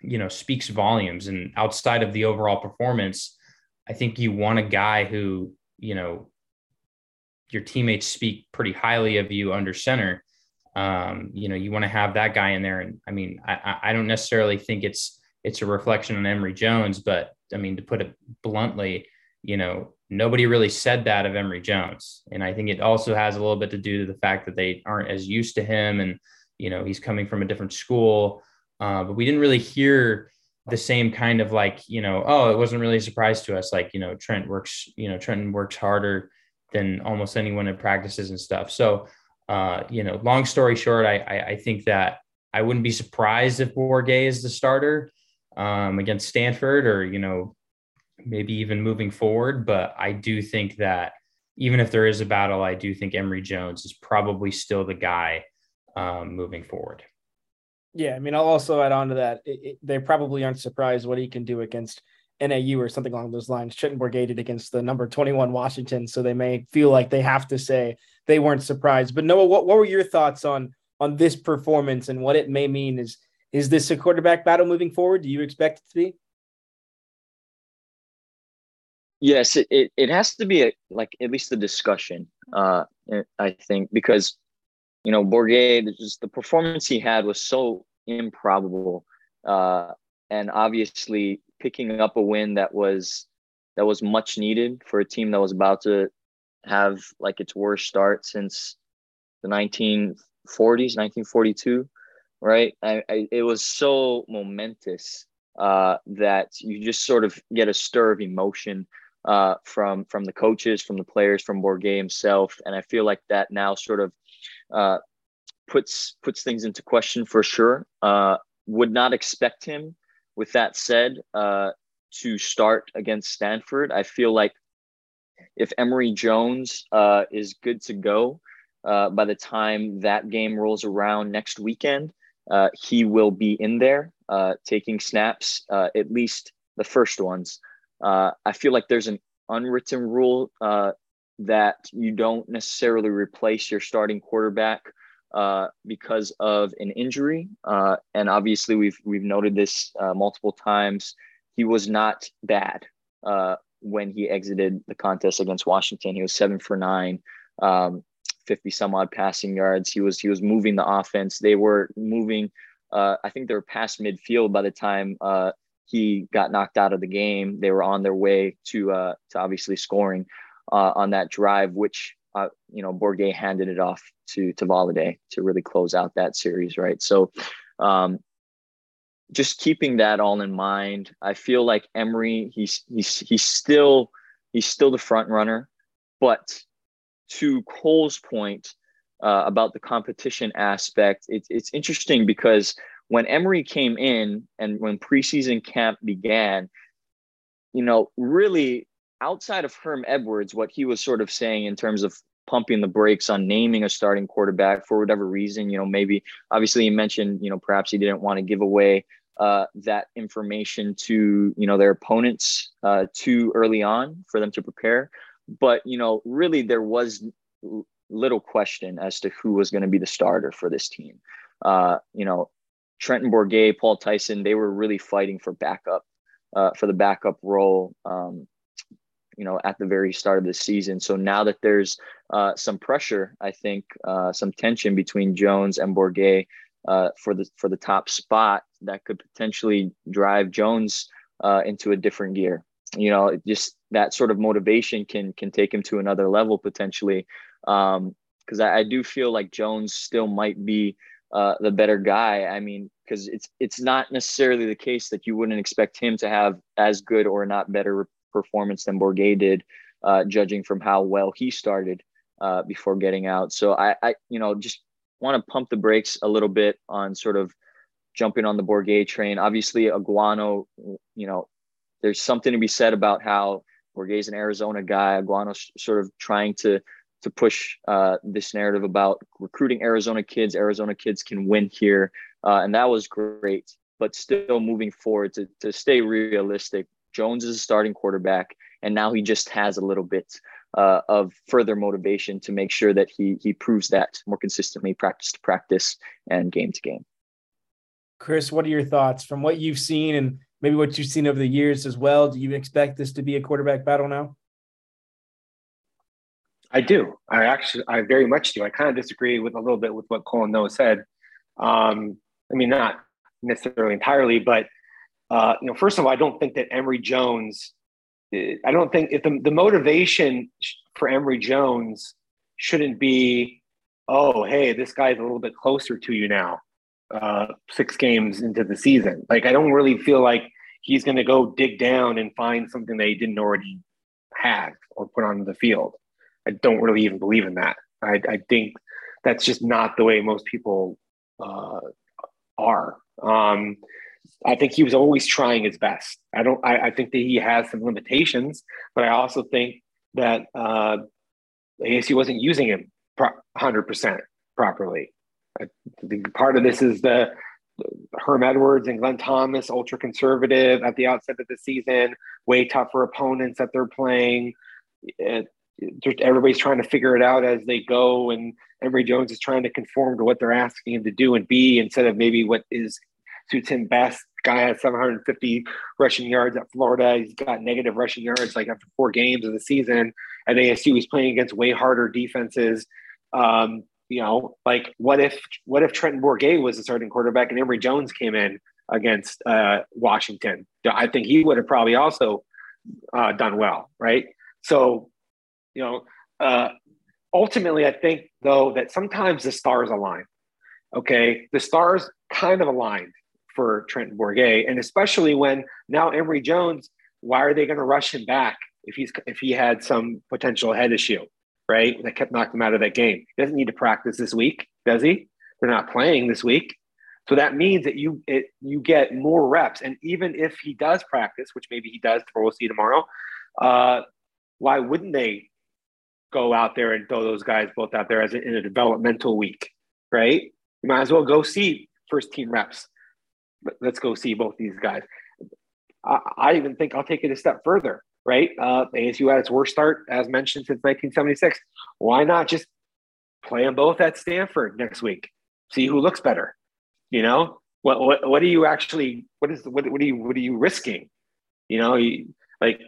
you know speaks volumes. And outside of the overall performance, I think you want a guy who you know your teammates speak pretty highly of you under center. Um, you know, you want to have that guy in there. And I mean, I, I don't necessarily think it's it's a reflection on Emory Jones, but I mean, to put it bluntly, you know, nobody really said that of Emory Jones. And I think it also has a little bit to do to the fact that they aren't as used to him and, you know, he's coming from a different school. Uh, but we didn't really hear the same kind of like, you know, oh, it wasn't really a surprise to us. Like, you know, Trent works, you know, Trenton works harder than almost anyone in practices and stuff. So, uh, you know, long story short, I, I, I think that I wouldn't be surprised if Bourguet is the starter um, against Stanford or, you know, maybe even moving forward. But I do think that even if there is a battle, I do think Emory Jones is probably still the guy um, moving forward. Yeah, I mean, I'll also add on to that. It, it, they probably aren't surprised what he can do against NAU or something along those lines. Bourguet did against the number 21 Washington, so they may feel like they have to say they weren't surprised. But Noah, what, what were your thoughts on on this performance and what it may mean? Is is this a quarterback battle moving forward? Do you expect it to be? Yes, it, it, it has to be a, like at least a discussion. Uh, I think because you know Bourguet, just the performance he had was so improbable, uh, and obviously picking up a win that was that was much needed for a team that was about to have like its worst start since the 1940s, 1942, right? I, I, it was so momentous uh, that you just sort of get a stir of emotion uh, from from the coaches, from the players, from Bourguet himself, and I feel like that now sort of uh, puts puts things into question for sure. Uh, would not expect him. With that said, uh, to start against Stanford, I feel like if Emory Jones uh, is good to go by the time that game rolls around next weekend, uh, he will be in there uh, taking snaps, uh, at least the first ones. Uh, I feel like there's an unwritten rule uh, that you don't necessarily replace your starting quarterback uh, because of an injury. And obviously, we've we've noted this multiple times. He was not bad when he exited the contest against Washington. He was seven for nine. Um, 50 some odd passing yards. He was he was moving the offense. They were moving. Uh, I think they were past midfield by the time uh, he got knocked out of the game. They were on their way to uh, to obviously scoring uh, on that drive, which uh, you know Bourguet handed it off to to Valladay to really close out that series, right? So, um, just keeping that all in mind, I feel like Emory he's he's he's still he's still the front runner, but to Cole's point uh, about the competition aspect, it, it's interesting because when Emory came in and when preseason camp began, you know, really outside of Herm Edwards, what he was sort of saying in terms of pumping the brakes on naming a starting quarterback for whatever reason, you know, maybe obviously you mentioned, you know, perhaps he didn't want to give away uh, that information to, you know, their opponents uh, too early on for them to prepare. But, you know, really there was little question as to who was going to be the starter for this team. Uh, you know, Trenton Bourguet, Paul Tyson, they were really fighting for backup, uh, for the backup role. Um, you know, at the very start of the season. So now that there's uh, some pressure, I think uh, some tension between Jones and Bourguet uh, for the for the top spot, that could potentially drive Jones uh, into a different gear. You know, just that sort of motivation can can take him to another level potentially. Because um, I, I do feel like Jones still might be uh, the better guy. I mean, because it's it's not necessarily the case that you wouldn't expect him to have as good or not better performance than Bourguet did, uh, judging from how well he started uh, before getting out. So I, I, you know, just want to pump the brakes a little bit on sort of jumping on the Bourguet train. Obviously, Aguano, you know, there's something to be said about how Bourguet's an Arizona guy. Aguano's sort of trying to to push uh, this narrative about recruiting Arizona kids. Arizona kids can win here, uh, and that was great. But still, moving forward to to stay realistic, Jones is a starting quarterback, and now he just has a little bit uh, of further motivation to make sure that he he proves that more consistently, practice to practice and game to game. Chris, what are your thoughts from what you've seen and maybe what you've seen over the years as well? Do you expect this to be a quarterback battle now? I do. I actually, I very much do. I kind of disagree with a little bit with what Cole and Noah said. Um, I mean, not necessarily entirely, but uh, you know, first of all, I don't think that Emory Jones. I don't think if the, the motivation for Emory Jones shouldn't be, oh, hey, this guy's a little bit closer to you now, uh, six games into the season. Like, I don't really feel like he's going to go dig down and find something he didn't already have or put on the field. I don't really even believe in that. I, I think that's just not the way most people uh, are. Um, I think he was always trying his best. I don't. I, I think that he has some limitations, but I also think that uh, ASU wasn't using him hundred percent properly. I think part of this is the Herm Edwards and Glenn Thomas, ultra conservative at the outset of the season, way tougher opponents that they're playing. It, everybody's trying to figure it out as they go, and Emory Jones is trying to conform to what they're asking him to do and be instead of maybe what is suits him best. Guy has 750 rushing yards at Florida. He's got negative rushing yards like after four games of the season. At ASU, he's playing against way harder defenses. Um, you know, like what if what if Trenton Bourguet was the starting quarterback and Emory Jones came in against uh, Washington? I think he would have probably also uh, done well, right? So, you know, uh, ultimately, I think though that sometimes the stars align. Okay, the stars kind of aligned for Trenton Bourguet, and especially when now Emory Jones, why are they going to rush him back if he's if he had some potential head issue, right? That kept knocking him out of that game. He doesn't need to practice this week, does he? They're not playing this week. So that means that you it, you get more reps, and even if he does practice, which maybe he does, we'll see tomorrow. Uh, why wouldn't they go out there and throw those guys both out there as a, in a developmental week, right? You might as well go see first team reps let's go see both these guys. I, I even think I'll take it a step further, right? Uh, ASU had its worst start, as mentioned, since 1976. Why not just play them both at Stanford next week? See who looks better. You know, what what what are you actually? What is what what are you what are you risking? You know, you, like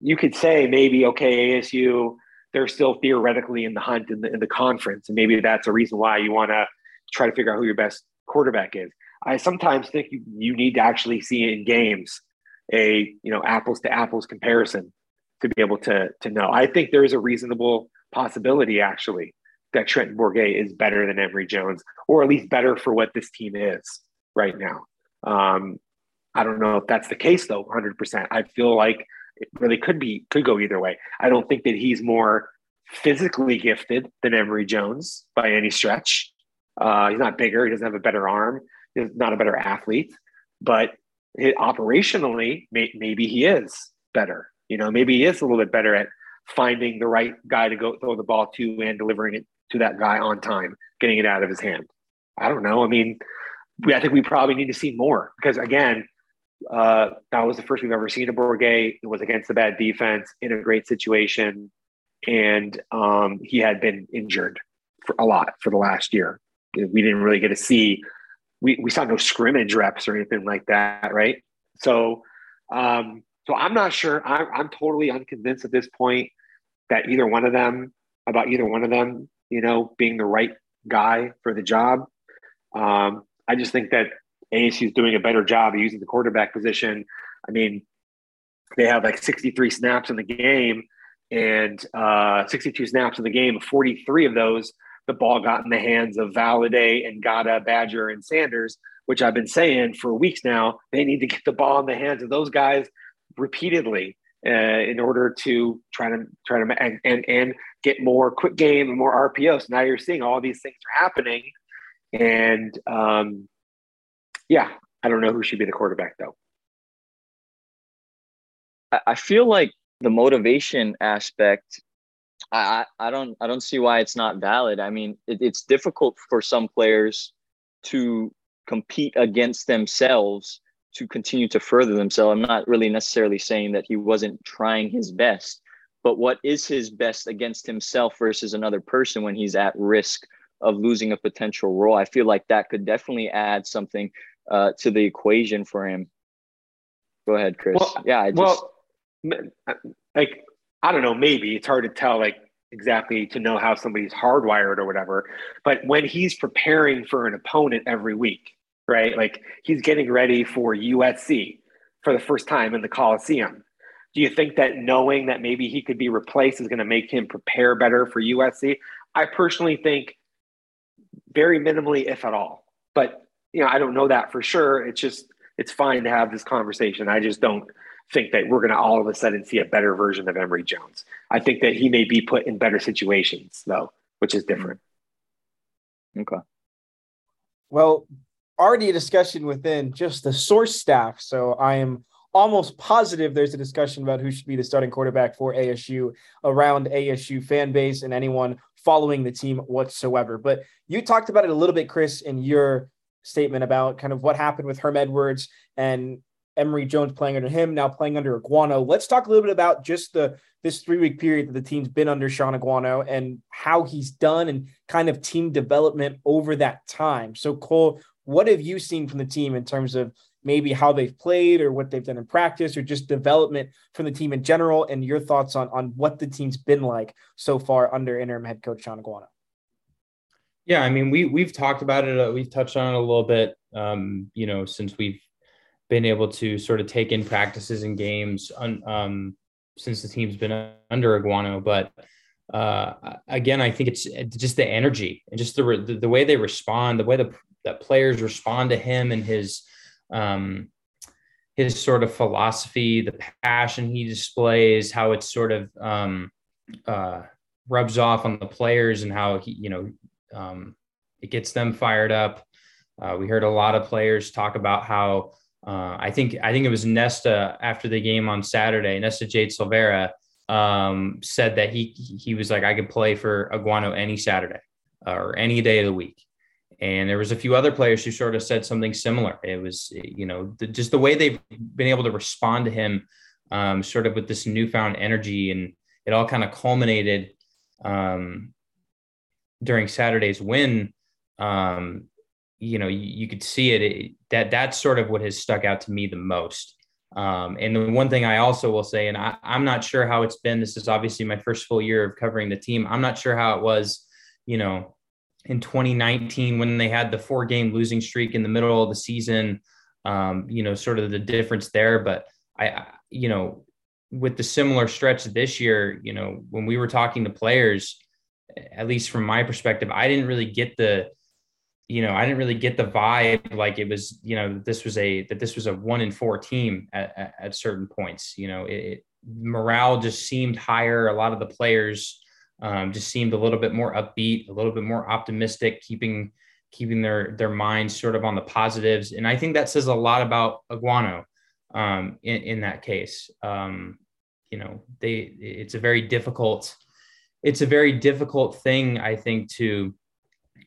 you could say maybe okay, ASU they're still theoretically in the hunt in the in the conference, and maybe that's a reason why you want to try to figure out who your best quarterback is. I sometimes think you, you need to actually see in games a you know apples to apples comparison to be able to to know. I think there is a reasonable possibility actually that Trenton Bourguet is better than Emory Jones, or at least better for what this team is right now. Um, I don't know if that's the case though, 100%. I feel like it really could be could go either way. I don't think that he's more physically gifted than Emory Jones by any stretch. Uh, he's not bigger. He doesn't have a better arm He's not a better athlete, but it, operationally, may, maybe he is. better. You know, maybe he is a little bit better at finding the right guy to go throw the ball to and delivering it to that guy on time, getting it out of his hand. I don't know. I mean, we, I think we probably need to see more because again, uh, that was the first we've ever seen a Bourguet. It was against a bad defense in a great situation, and um, he had been injured for a lot for the last year. We didn't really get to see. We, we saw no scrimmage reps or anything like that, right? So, um, so I'm not sure. I'm, I'm totally unconvinced at this point that either one of them about either one of them, you know, being the right guy for the job. Um, I just think that ASU is doing a better job of using the quarterback position. I mean, they have like 63 snaps in the game and uh, 62 snaps in the game. 43 of those, the ball got in the hands of Valladay and Ngata, Badger, and Sanders, which I've been saying for weeks now. They need to get the ball in the hands of those guys repeatedly uh, in order to try to try to and, and and get more quick game and more RPOs. Now you're seeing all these things are happening, and um, yeah, I don't know who should be the quarterback though. I feel like the motivation aspect. I, I don't I don't see why it's not valid. I mean, it, it's difficult for some players to compete against themselves to continue to further themselves. I'm not really necessarily saying that he wasn't trying his best, but what is his best against himself versus another person when he's at risk of losing a potential role? I feel like that could definitely add something uh, to the equation for him. Go ahead, Chris. Well, yeah, I just, well, like I don't know, maybe it's hard to tell, like exactly to know how somebody's hardwired or whatever. But when he's preparing for an opponent every week, right? Like he's getting ready for USC for the first time in the Coliseum. Do you think that knowing that maybe he could be replaced is going to make him prepare better for USC? I personally think very minimally, if at all. But you know, I don't know that for sure. It's just it's fine to have this conversation. I just don't think that we're going to all of a sudden see a better version of Emory Jones. I think that he may be put in better situations though, which is different. Okay. Well, already a discussion within just the source staff. So I am almost positive there's a discussion about who should be the starting quarterback for ASU around ASU fan base and anyone following the team whatsoever. But you talked about it a little bit, Chris, in your statement about kind of what happened with Herm Edwards and Emory Jones playing under him, now playing under Aguano. Let's talk a little bit about just the this three week period that the team's been under Shaun Aguano and how he's done and kind of team development over that time. So, Cole, what have you seen from the team in terms of maybe how they've played or what they've done in practice or just development from the team in general and your thoughts on, on what the team's been like so far under interim head coach Shaun Aguano? Yeah, I mean, we we've talked about it. Uh, we've touched on it a little bit. Um, you know, since we've been able to sort of take in practices and games um, since the team's been under Aguano. But uh, again, I think it's just the energy and just the, the, the way they respond, the way the that players respond to him and his um, his sort of philosophy, the passion he displays, how it sort of um, uh, rubs off on the players, and how he, you know, um, it gets them fired up. Uh, we heard a lot of players talk about how uh, I think I think it was Nesta after the game on Saturday. Nesta Jade Silvera um, said that he he was like I could play for Aguano any Saturday uh, or any day of the week. And there was a few other players who sort of said something similar. It was, you know, the, just the way they've been able to respond to him, um, sort of with this newfound energy, and it all kind of culminated um, during Saturday's win. Um, you know, you, you could see it, it, That that's sort of what has stuck out to me the most. Um, and the one thing I also will say, and I, I'm not sure how it's been. This is obviously my first full year of covering the team. I'm not sure how it was, you know, in 2019 when they had the four game losing streak in the middle of the season. Um, you know, sort of the difference there. But I, you know, with the similar stretch this year, you know, when we were talking to players, at least from my perspective, I didn't really get the, you know, I didn't really get the vibe like it was, you know, this was a that this was a one in four team at, at, at certain points. You know, it, it, morale just seemed higher. A lot of the players um, just seemed a little bit more upbeat, a little bit more optimistic, keeping keeping their their minds sort of on the positives. And I think that says a lot about Aguano um, in, in that case. Um, you know, they it's a very difficult it's a very difficult thing, I think, to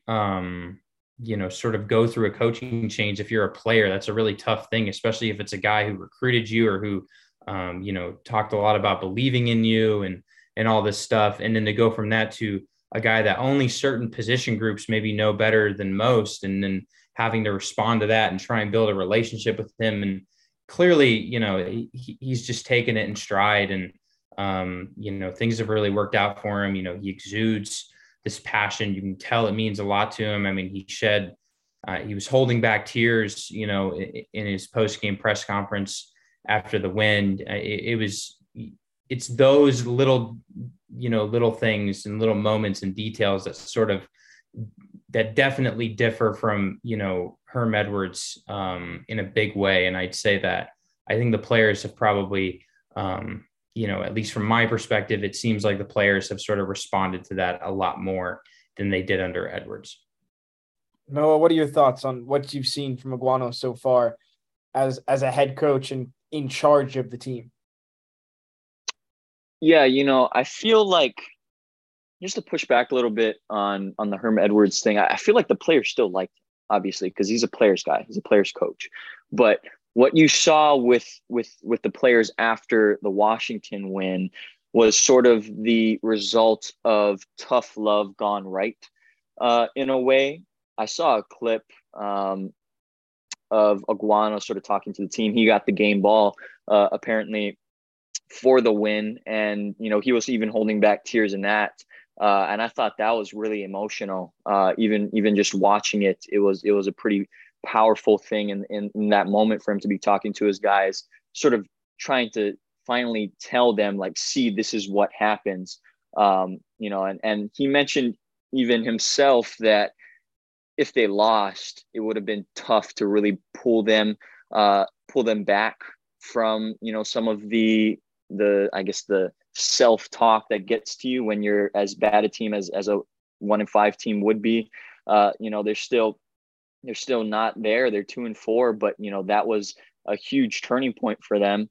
um, you know, sort of go through a coaching change if you're a player. That's a really tough thing, especially if it's a guy who recruited you or who um, you know, talked a lot about believing in you and and all this stuff. And then to go from that to a guy that only certain position groups maybe know better than most, and then having to respond to that and try and build a relationship with him. And clearly, you know, he, he's just taken it in stride and um, you know, things have really worked out for him. You know, he exudes this passion. You can tell it means a lot to him. I mean, he shed, uh, he was holding back tears, you know, in, in his post game press conference after the win. Uh, it, it, was, it's those little, you know, little things and little moments and details that sort of, that definitely differ from, you know, Herm Edwards um, in a big way. And I'd say that I think the players have probably, um, you know, at least from my perspective, it seems like the players have sort of responded to that a lot more than they did under Edwards. Noah, what are your thoughts on what you've seen from Aguano so far as as a head coach and in charge of the team? Yeah, you know, I feel like just to push back a little bit on on the Herm Edwards thing, I, feel like the players still like him, obviously because he's a players guy, he's a players coach. But what you saw with with with the players after the Washington win was sort of the result of tough love gone right uh, in a way. I saw a clip um, of Aguano sort of talking to the team. He got the game ball uh, apparently for the win, and you know he was even holding back tears in that. Uh, and I thought that was really emotional. Uh, even even just watching it, it was it was a pretty powerful thing in, in, in that moment for him to be talking to his guys, sort of trying to finally tell them like, see, this is what happens. Um, you know, and, and he mentioned even himself that if they lost, it would have been tough to really pull them, uh, pull them back from, you know, some of the, the, I guess the self talk that gets to you when you're as bad a team as, as a one in five team would be. Uh, you know, there's still they're still not there. They're two and four, but you know that was a huge turning point for them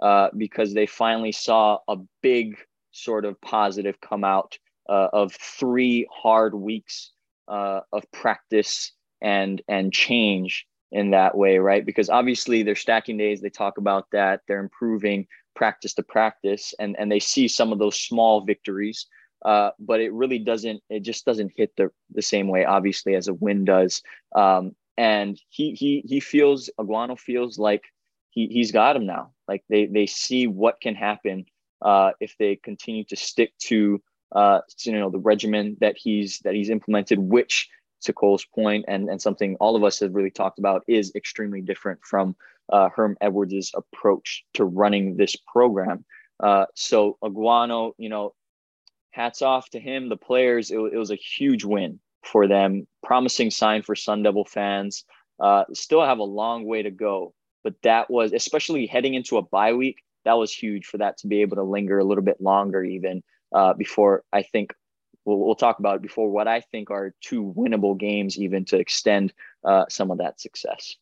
uh, because they finally saw a big sort of positive come out uh, of three hard weeks uh, of practice and and change in that way, right? Because obviously they're stacking days. They talk about that. They're improving practice to practice, and and they see some of those small victories uh, but it really doesn't. It just doesn't hit the the same way, obviously, as a win does. Um, and he he he feels Aguano feels like he he's got him now. Like they they see what can happen uh, if they continue to stick to uh, you know the regimen that he's that he's implemented, which to Cole's point and and something all of us have really talked about is extremely different from uh, Herm Edwards' approach to running this program. Uh, so Aguano, you know, hats off to him, the players. It, it was a huge win for them. Promising sign for Sun Devil fans. Uh, still have a long way to go, but that was especially heading into a bye week. That was huge for that to be able to linger a little bit longer, even uh, before I think we'll, we'll talk about it before what I think are two winnable games, even to extend uh, some of that success.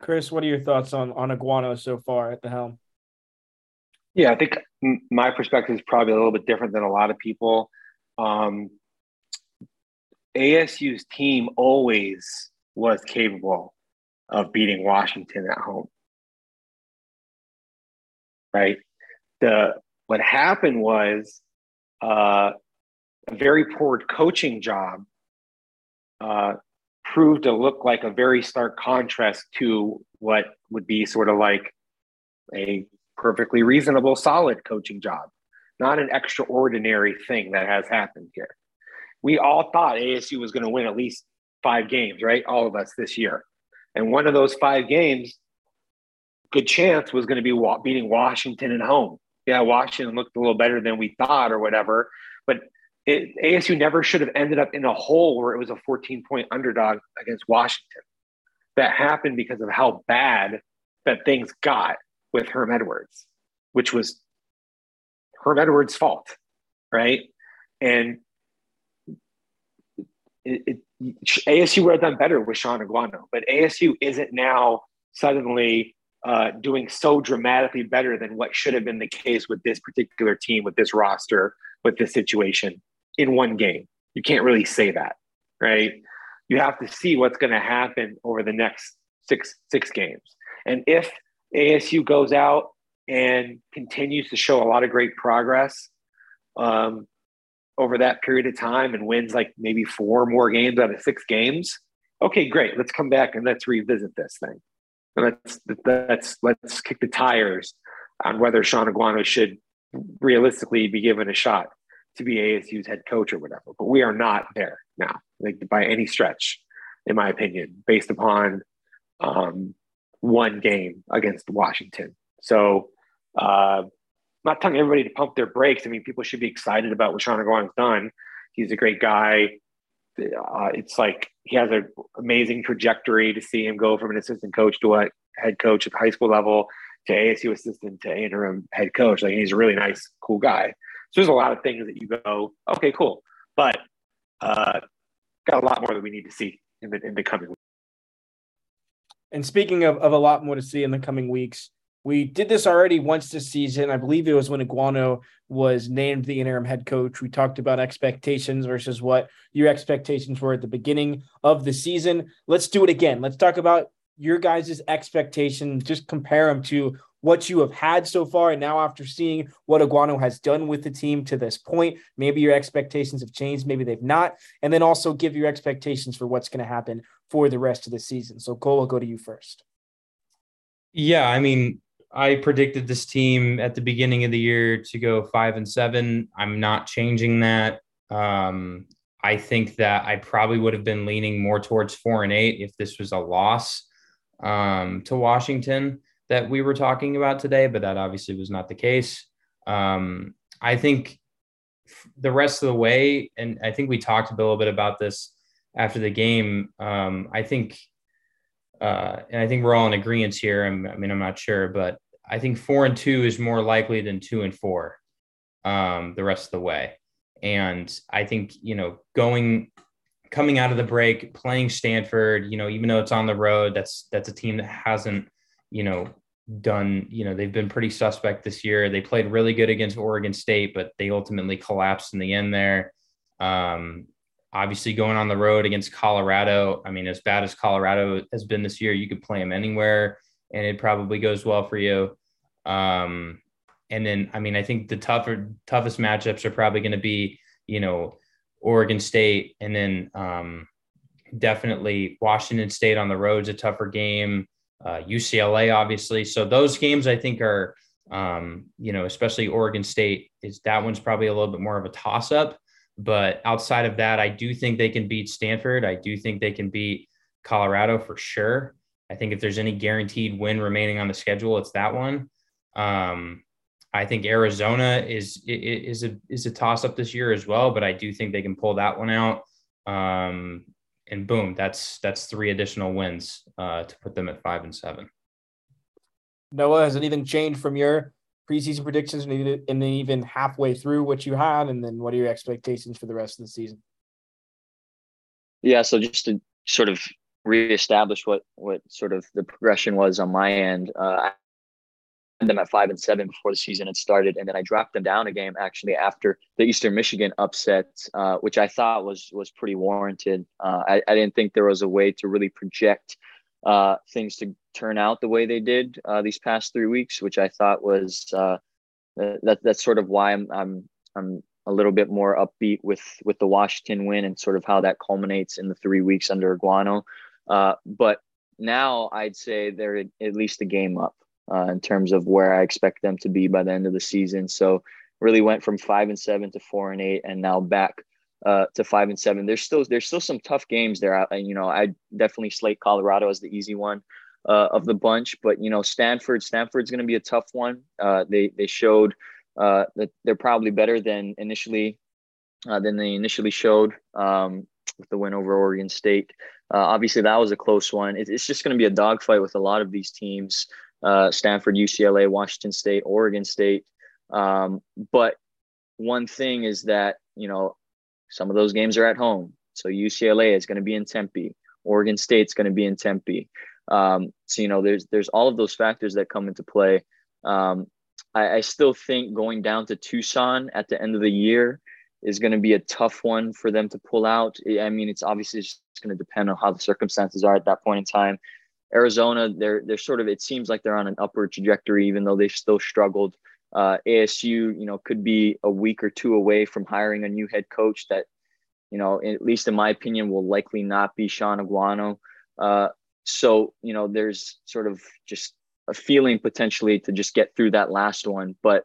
Chris, what are your thoughts on on Aguano so far at the helm? Yeah, I think my perspective is probably a little bit different than a lot of people. Um, ASU's team always was capable of beating Washington at home. Right. The what happened was uh, a very poor coaching job uh, proved to look like a very stark contrast to what would be sort of like a perfectly reasonable, solid coaching job, not an extraordinary thing that has happened here. We all thought ASU was going to win at least five games, right? All of us this year. And one of those five games, good chance was going to be beating Washington at home. Yeah, Washington looked a little better than we thought or whatever, but it, ASU never should have ended up in a hole where it was a 14 point underdog against Washington. That happened because of how bad that things got with Herm Edwards, which was Herm Edwards' fault, right? And it, it, ASU would have done better with Shaun Aguano, but ASU isn't now suddenly uh, doing so dramatically better than what should have been the case with this particular team, with this roster, with this situation in one game. You can't really say that, right? You have to see what's going to happen over the next six six games. And if ASU goes out and continues to show a lot of great progress um, over that period of time and wins like maybe four more games out of six games, okay, great. Let's come back and let's revisit this thing. And let's let's let's kick the tires on whether Shaun Aguano should realistically be given a shot to be ASU's head coach or whatever. But we are not there now, like by any stretch, in my opinion, based upon um, one game against Washington. So, uh, not telling everybody to pump their brakes. I mean, people should be excited about what Shaun Aguano's done. He's a great guy. Uh, it's like he has an amazing trajectory to see him go from an assistant coach to a head coach at the high school level to ASU assistant to interim head coach. Like he's a really nice, cool guy. So there's a lot of things that you go, okay, cool, but uh, got a lot more that we need to see in the in the coming weeks. And speaking of, of a lot more to see in the coming weeks, we did this already once this season. I believe it was when Aguano was named the interim head coach. We talked about expectations versus what your expectations were at the beginning of the season. Let's do it again. Let's talk about your guys' expectations. Just compare them to what you have had so far. And now, after seeing what Aguano has done with the team to this point, maybe your expectations have changed, maybe they've not. And then also give your expectations for what's going to happen for the rest of the season. So, Cole, I'll go to you first. Yeah, I mean, I predicted this team at the beginning of the year to go five and seven. I'm not changing that. Um, I think that I probably would have been leaning more towards four and eight if this was a loss um, to Washington that we were talking about today, but that obviously was not the case. Um, I think the rest of the way, and I think we talked a little bit about this after the game. Um, I think, uh, and I think we're all in agreement here. I'm, i mean, I'm not sure, but I think four and two is more likely than two and four um, the rest of the way. And I think, you know, going, coming out of the break, playing Stanford, you know, even though it's on the road, that's, that's a team that hasn't, you know, done, you know, they've been pretty suspect this year. They played really good against Oregon State, but they ultimately collapsed in the end there. Um, obviously, going on the road against Colorado, I mean, as bad as Colorado has been this year, you could play them anywhere and it probably goes well for you. Um, and then, I mean, I think the tougher, toughest matchups are probably going to be, you know, Oregon State, and then um, definitely Washington State on the road is a tougher game. Uh, UCLA, obviously. So those games, I think, are, um, you know, especially Oregon State is that one's probably a little bit more of a toss up. But outside of that, I do think they can beat Stanford. I do think they can beat Colorado for sure. I think if there's any guaranteed win remaining on the schedule, it's that one. Um, I think Arizona is is a is a toss up this year as well, but I do think they can pull that one out. Um, and boom, that's that's three additional wins uh, to put them at five and seven. Noah, has anything changed from your preseason predictions and then even halfway through what you had, and then what are your expectations for the rest of the season? Yeah, so just to sort of reestablish what what sort of the progression was on my end. Uh, I had them at five and seven before the season had started, and then I dropped them down a game actually after the Eastern Michigan upset, uh, which I thought was was pretty warranted. Uh, I, I didn't think there was a way to really project uh, things to turn out the way they did uh, these past three weeks, which I thought was uh, that that's sort of why I'm I'm I'm a little bit more upbeat with with the Washington win and sort of how that culminates in the three weeks under Aguano. Uh, but now I'd say they're at least a game up uh, in terms of where I expect them to be by the end of the season. So really went from five and seven to four and eight, and now back uh, to five and seven. There's still there's still some tough games there. I, you know, I definitely slate Colorado as the easy one uh, of the bunch, but you know, Stanford Stanford's going to be a tough one. Uh, they they showed uh, that they're probably better than initially uh, than they initially showed um, with the win over Oregon State. Uh, obviously, that was a close one. It, it's just going to be a dogfight with a lot of these teams uh, Stanford, UCLA, Washington State, Oregon State. Um, but one thing is that, you know, some of those games are at home. So UCLA is going to be in Tempe. Oregon State's going to be in Tempe. Um, so you know, there's there's all of those factors that come into play. Um, I, I still think going down to Tucson at the end of the year is going to be a tough one for them to pull out. I mean, it's obviously just going to depend on how the circumstances are at that point in time. Arizona, they're they're sort of it seems like they're on an upward trajectory, even though they've still struggled. Uh, ASU, you know, could be a week or two away from hiring a new head coach that, you know, at least in my opinion, will likely not be Shaun Aguano. Uh, so, you know, there's sort of just a feeling potentially to just get through that last one, but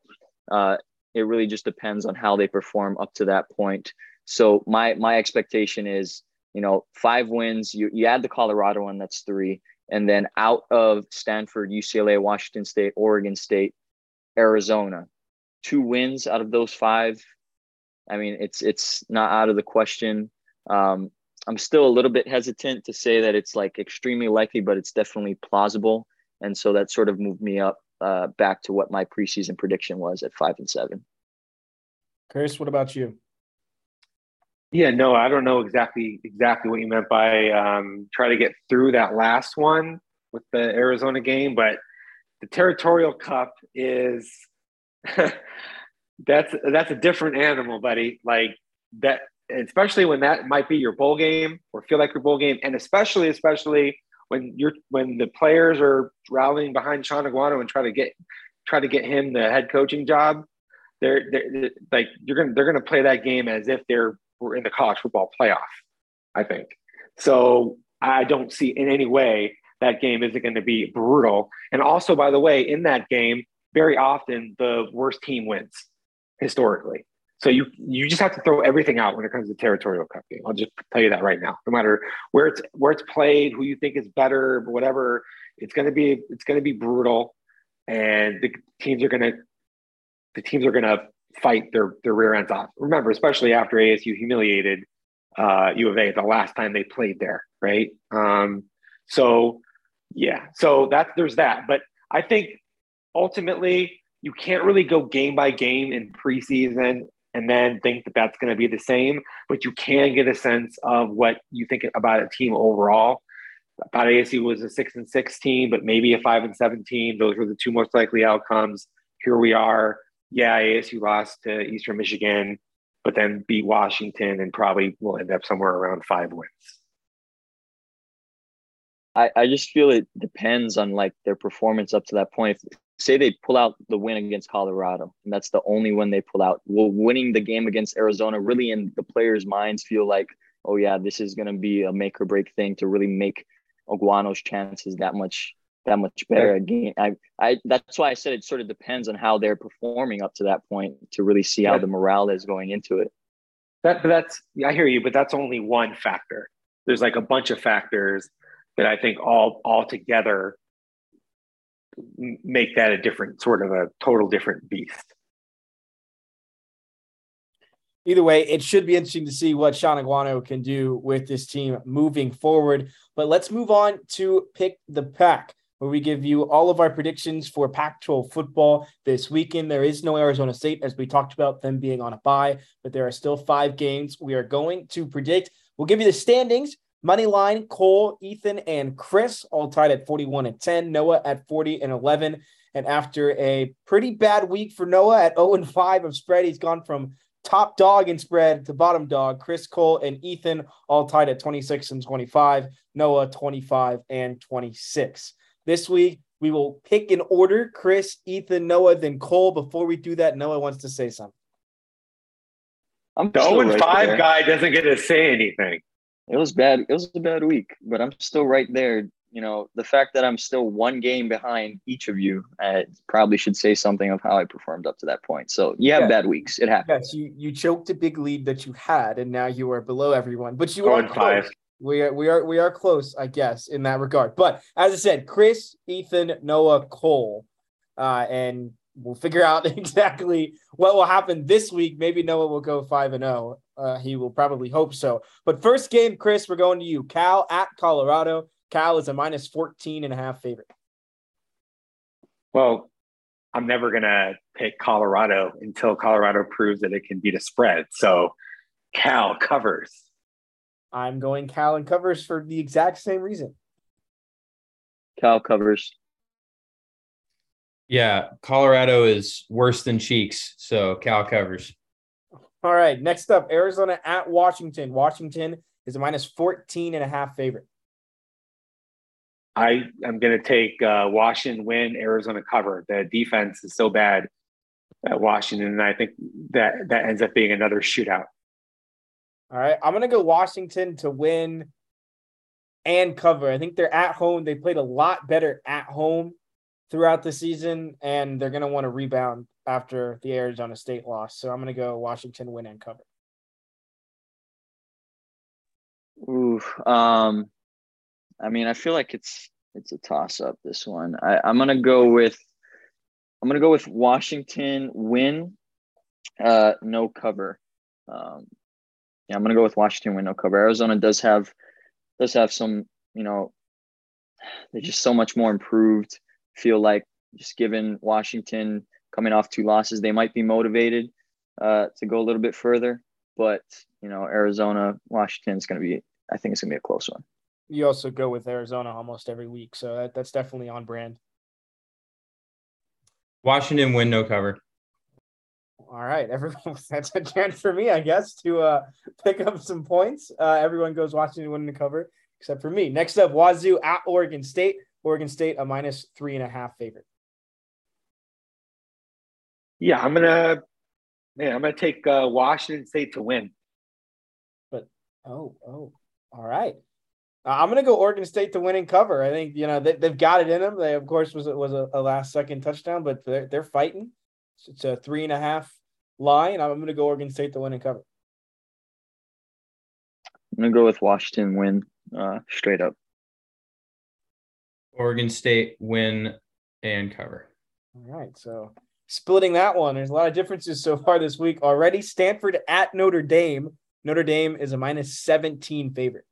uh, it really just depends on how they perform up to that point. So my my expectation is, you know, five wins. You you add the Colorado one, that's three, and then out of Stanford, UCLA, Washington State, Oregon State, Arizona, two wins out of those five. I mean, it's it's not out of the question. Um, I'm still a little bit hesitant to say that it's like extremely likely, but it's definitely plausible. And so that sort of moved me up uh, back to what my preseason prediction was at five and seven. Chris, what about you? Yeah, no, I don't know exactly exactly what you meant by um, try to get through that last one with the Arizona game, but the Territorial Cup is that's that's a different animal, buddy. Like that, especially when that might be your bowl game or feel like your bowl game, and especially especially when you're when the players are rallying behind Shaun Aguano and try to get try to get him the head coaching job, they're, they're like you're gonna they're gonna play that game as if they're we're in the college football playoff. I think so. I don't see in any way that game isn't going to be brutal. And also, by the way, in that game, very often the worst team wins historically. So you you just have to throw everything out when it comes to territorial cup game. I'll just tell you that right now. No matter where it's where it's played, who you think is better, whatever, it's gonna be it's gonna be brutal, and the teams are gonna the teams are gonna fight their their rear ends off. Remember, especially after ASU humiliated uh, U of A the last time they played there, right? Um, so yeah, so that there's that. But I think ultimately you can't really go game by game in preseason and then think that that's going to be the same, but you can get a sense of what you think about a team overall. I thought ASU was a six and six team, but maybe a five and seven team. Those were the two most likely outcomes. Here we are. Yeah, ASU lost to Eastern Michigan, but then beat Washington and probably will end up somewhere around five wins. I, I just feel it depends on like their performance up to that point. If, say they pull out the win against Colorado, and that's the only one they pull out. Will winning the game against Arizona really in the players' minds feel like, oh yeah, this is going to be a make or break thing to really make Aguano's chances that much that much better again. I, I that's why I said it sort of depends on how they're performing up to that point to really see how the morale is going into it. That, but that's I hear you, but that's only one factor. There's like a bunch of factors that I think all all together make that a different sort of a total different beast. Either way, it should be interesting to see what Shaun Aguano can do with this team moving forward. But let's move on to pick the Pac, where we give you all of our predictions for Pac 12 football this weekend. There is no Arizona State, as we talked about them being on a bye, but there are still five games we are going to predict. We'll give you the standings Money line, Cole, Ethan, and Chris all tied at 41 and 10. Noah at 40 and 11. And after a pretty bad week for Noah at 0 and 5 of spread, he's gone from top dog in spread to bottom dog. Chris Cole and Ethan all tied at 26 and 25. Noah 25 and 26. This week, we will pick in order Chris, Ethan, Noah, then Cole. Before we do that, Noah wants to say something. I'm the 0 and right 5 there. guy doesn't get to say anything it was bad. It was a bad week, but I'm still right there. You know, the fact that I'm still one game behind each of you uh, probably should say something of how I performed up to that point. So you have yeah. bad weeks. It happens. Yes, you you choked a big lead that you had, and now you are below everyone. But you are close. We are we are we are close, I guess, in that regard. But as I said, Chris, Ethan, Noah, Cole, uh, and we'll figure out exactly what will happen this week. Maybe Noah will go five and zero. Uh, he will probably hope so. But first game, Chris, we're going to you. Cal at Colorado. Cal is a minus 14 and a half favorite. Well, I'm never going to pick Colorado until Colorado proves that it can beat a spread. So Cal covers. I'm going Cal and covers for the exact same reason. Cal covers. Yeah, Colorado is worse than Cheeks, so Cal covers. All right, next up, Arizona at Washington. Washington is a minus 14 and a half favorite. I am going to take uh, Washington win, Arizona cover. The defense is so bad at Washington, and I think that that ends up being another shootout. All right, I'm going to go Washington to win and cover. I think they're at home. They played a lot better at home throughout the season, and they're going to want to rebound after the Arizona State loss. So I'm going to go Washington win and cover. Ooh, um, I mean, I feel like it's it's a toss up. This one, I, I'm gonna go with I'm gonna go with Washington win, uh, no cover. Um, yeah, I'm gonna go with Washington win, no cover. Arizona does have does have some, you know, they're just so much more improved. Feel like just given Washington coming off two losses, they might be motivated uh, to go a little bit further. But you know, Arizona, Washington's going to be. I think it's going to be a close one. You also go with Arizona almost every week, so that, that's definitely on brand. Washington win no cover. All right, everyone. That's a chance for me, I guess, to uh, pick up some points. Uh, everyone goes Washington winning the cover, except for me. Next up, Wazoo at Oregon State. Oregon State a minus three and a half favorite. Yeah, I'm gonna. Yeah, I'm gonna take uh, Washington State to win. But oh, oh, all right. Uh, I'm gonna go Oregon State to win and cover. I think you know they, have got it in them. They of course was was a, a last second touchdown, but they're they're fighting. It's a three and a half line. I'm gonna go Oregon State to win and cover. I'm gonna go with Washington win uh, straight up. Oregon State win and cover. All right, so splitting that one. There's a lot of differences so far this week already. Stanford at Notre Dame. Notre Dame is a minus 17 favorite.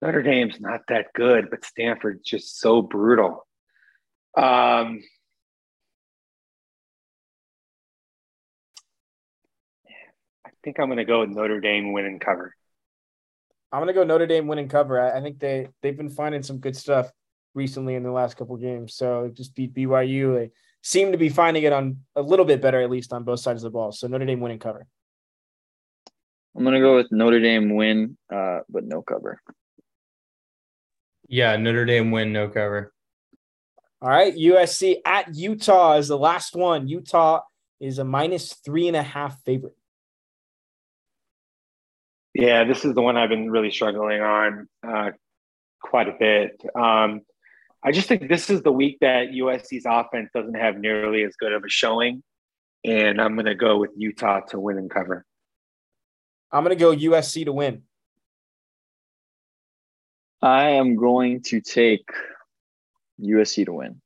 Notre Dame's not that good, but Stanford's just so brutal. Um, I think I'm going to go with Notre Dame win and cover. I'm going to go Notre Dame win and cover. I, I think they they've been finding some good stuff recently in the last couple games. So just beat BYU. They seem to be finding it on a little bit better, at least on both sides of the ball. So Notre Dame winning cover. I'm gonna go with Notre Dame win, uh, but no cover. Yeah, Notre Dame win, no cover. All right, USC at Utah is the last one. Utah is a minus three and a half favorite. Yeah, this is the one I've been really struggling on uh, quite a bit. Um, I just think this is the week that USC's offense doesn't have nearly as good of a showing. And I'm going to go with Utah to win and cover. I'm going to go USC to win. I am going to take USC to win.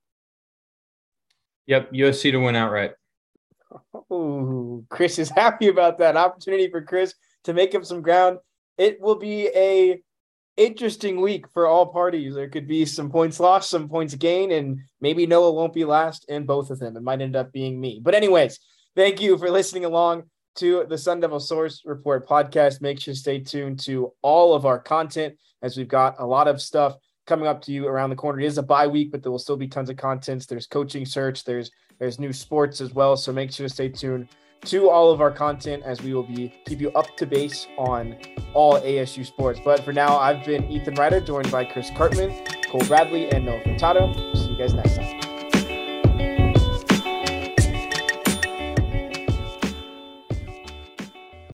Yep, USC to win outright. Oh, Chris is happy about that opportunity for Chris to make up some ground. It will be a interesting week for all parties. There could be some points lost, some points gained, and maybe Noah won't be last in both of them. It might end up being me. But, anyways, thank you for listening along to the Sun Devil Source Report podcast. Make sure to stay tuned to all of our content as we've got a lot of stuff coming up to you around the corner. It is a bye week, but there will still be tons of contents. There's coaching search, there's there's new sports as well. So make sure to stay tuned to all of our content as we will be keep you up to base on all ASU sports. But for now, I've been Ethan Ryder, joined by Chris Karpman, Cole Bradley, and Noah Furtado. See you guys next time.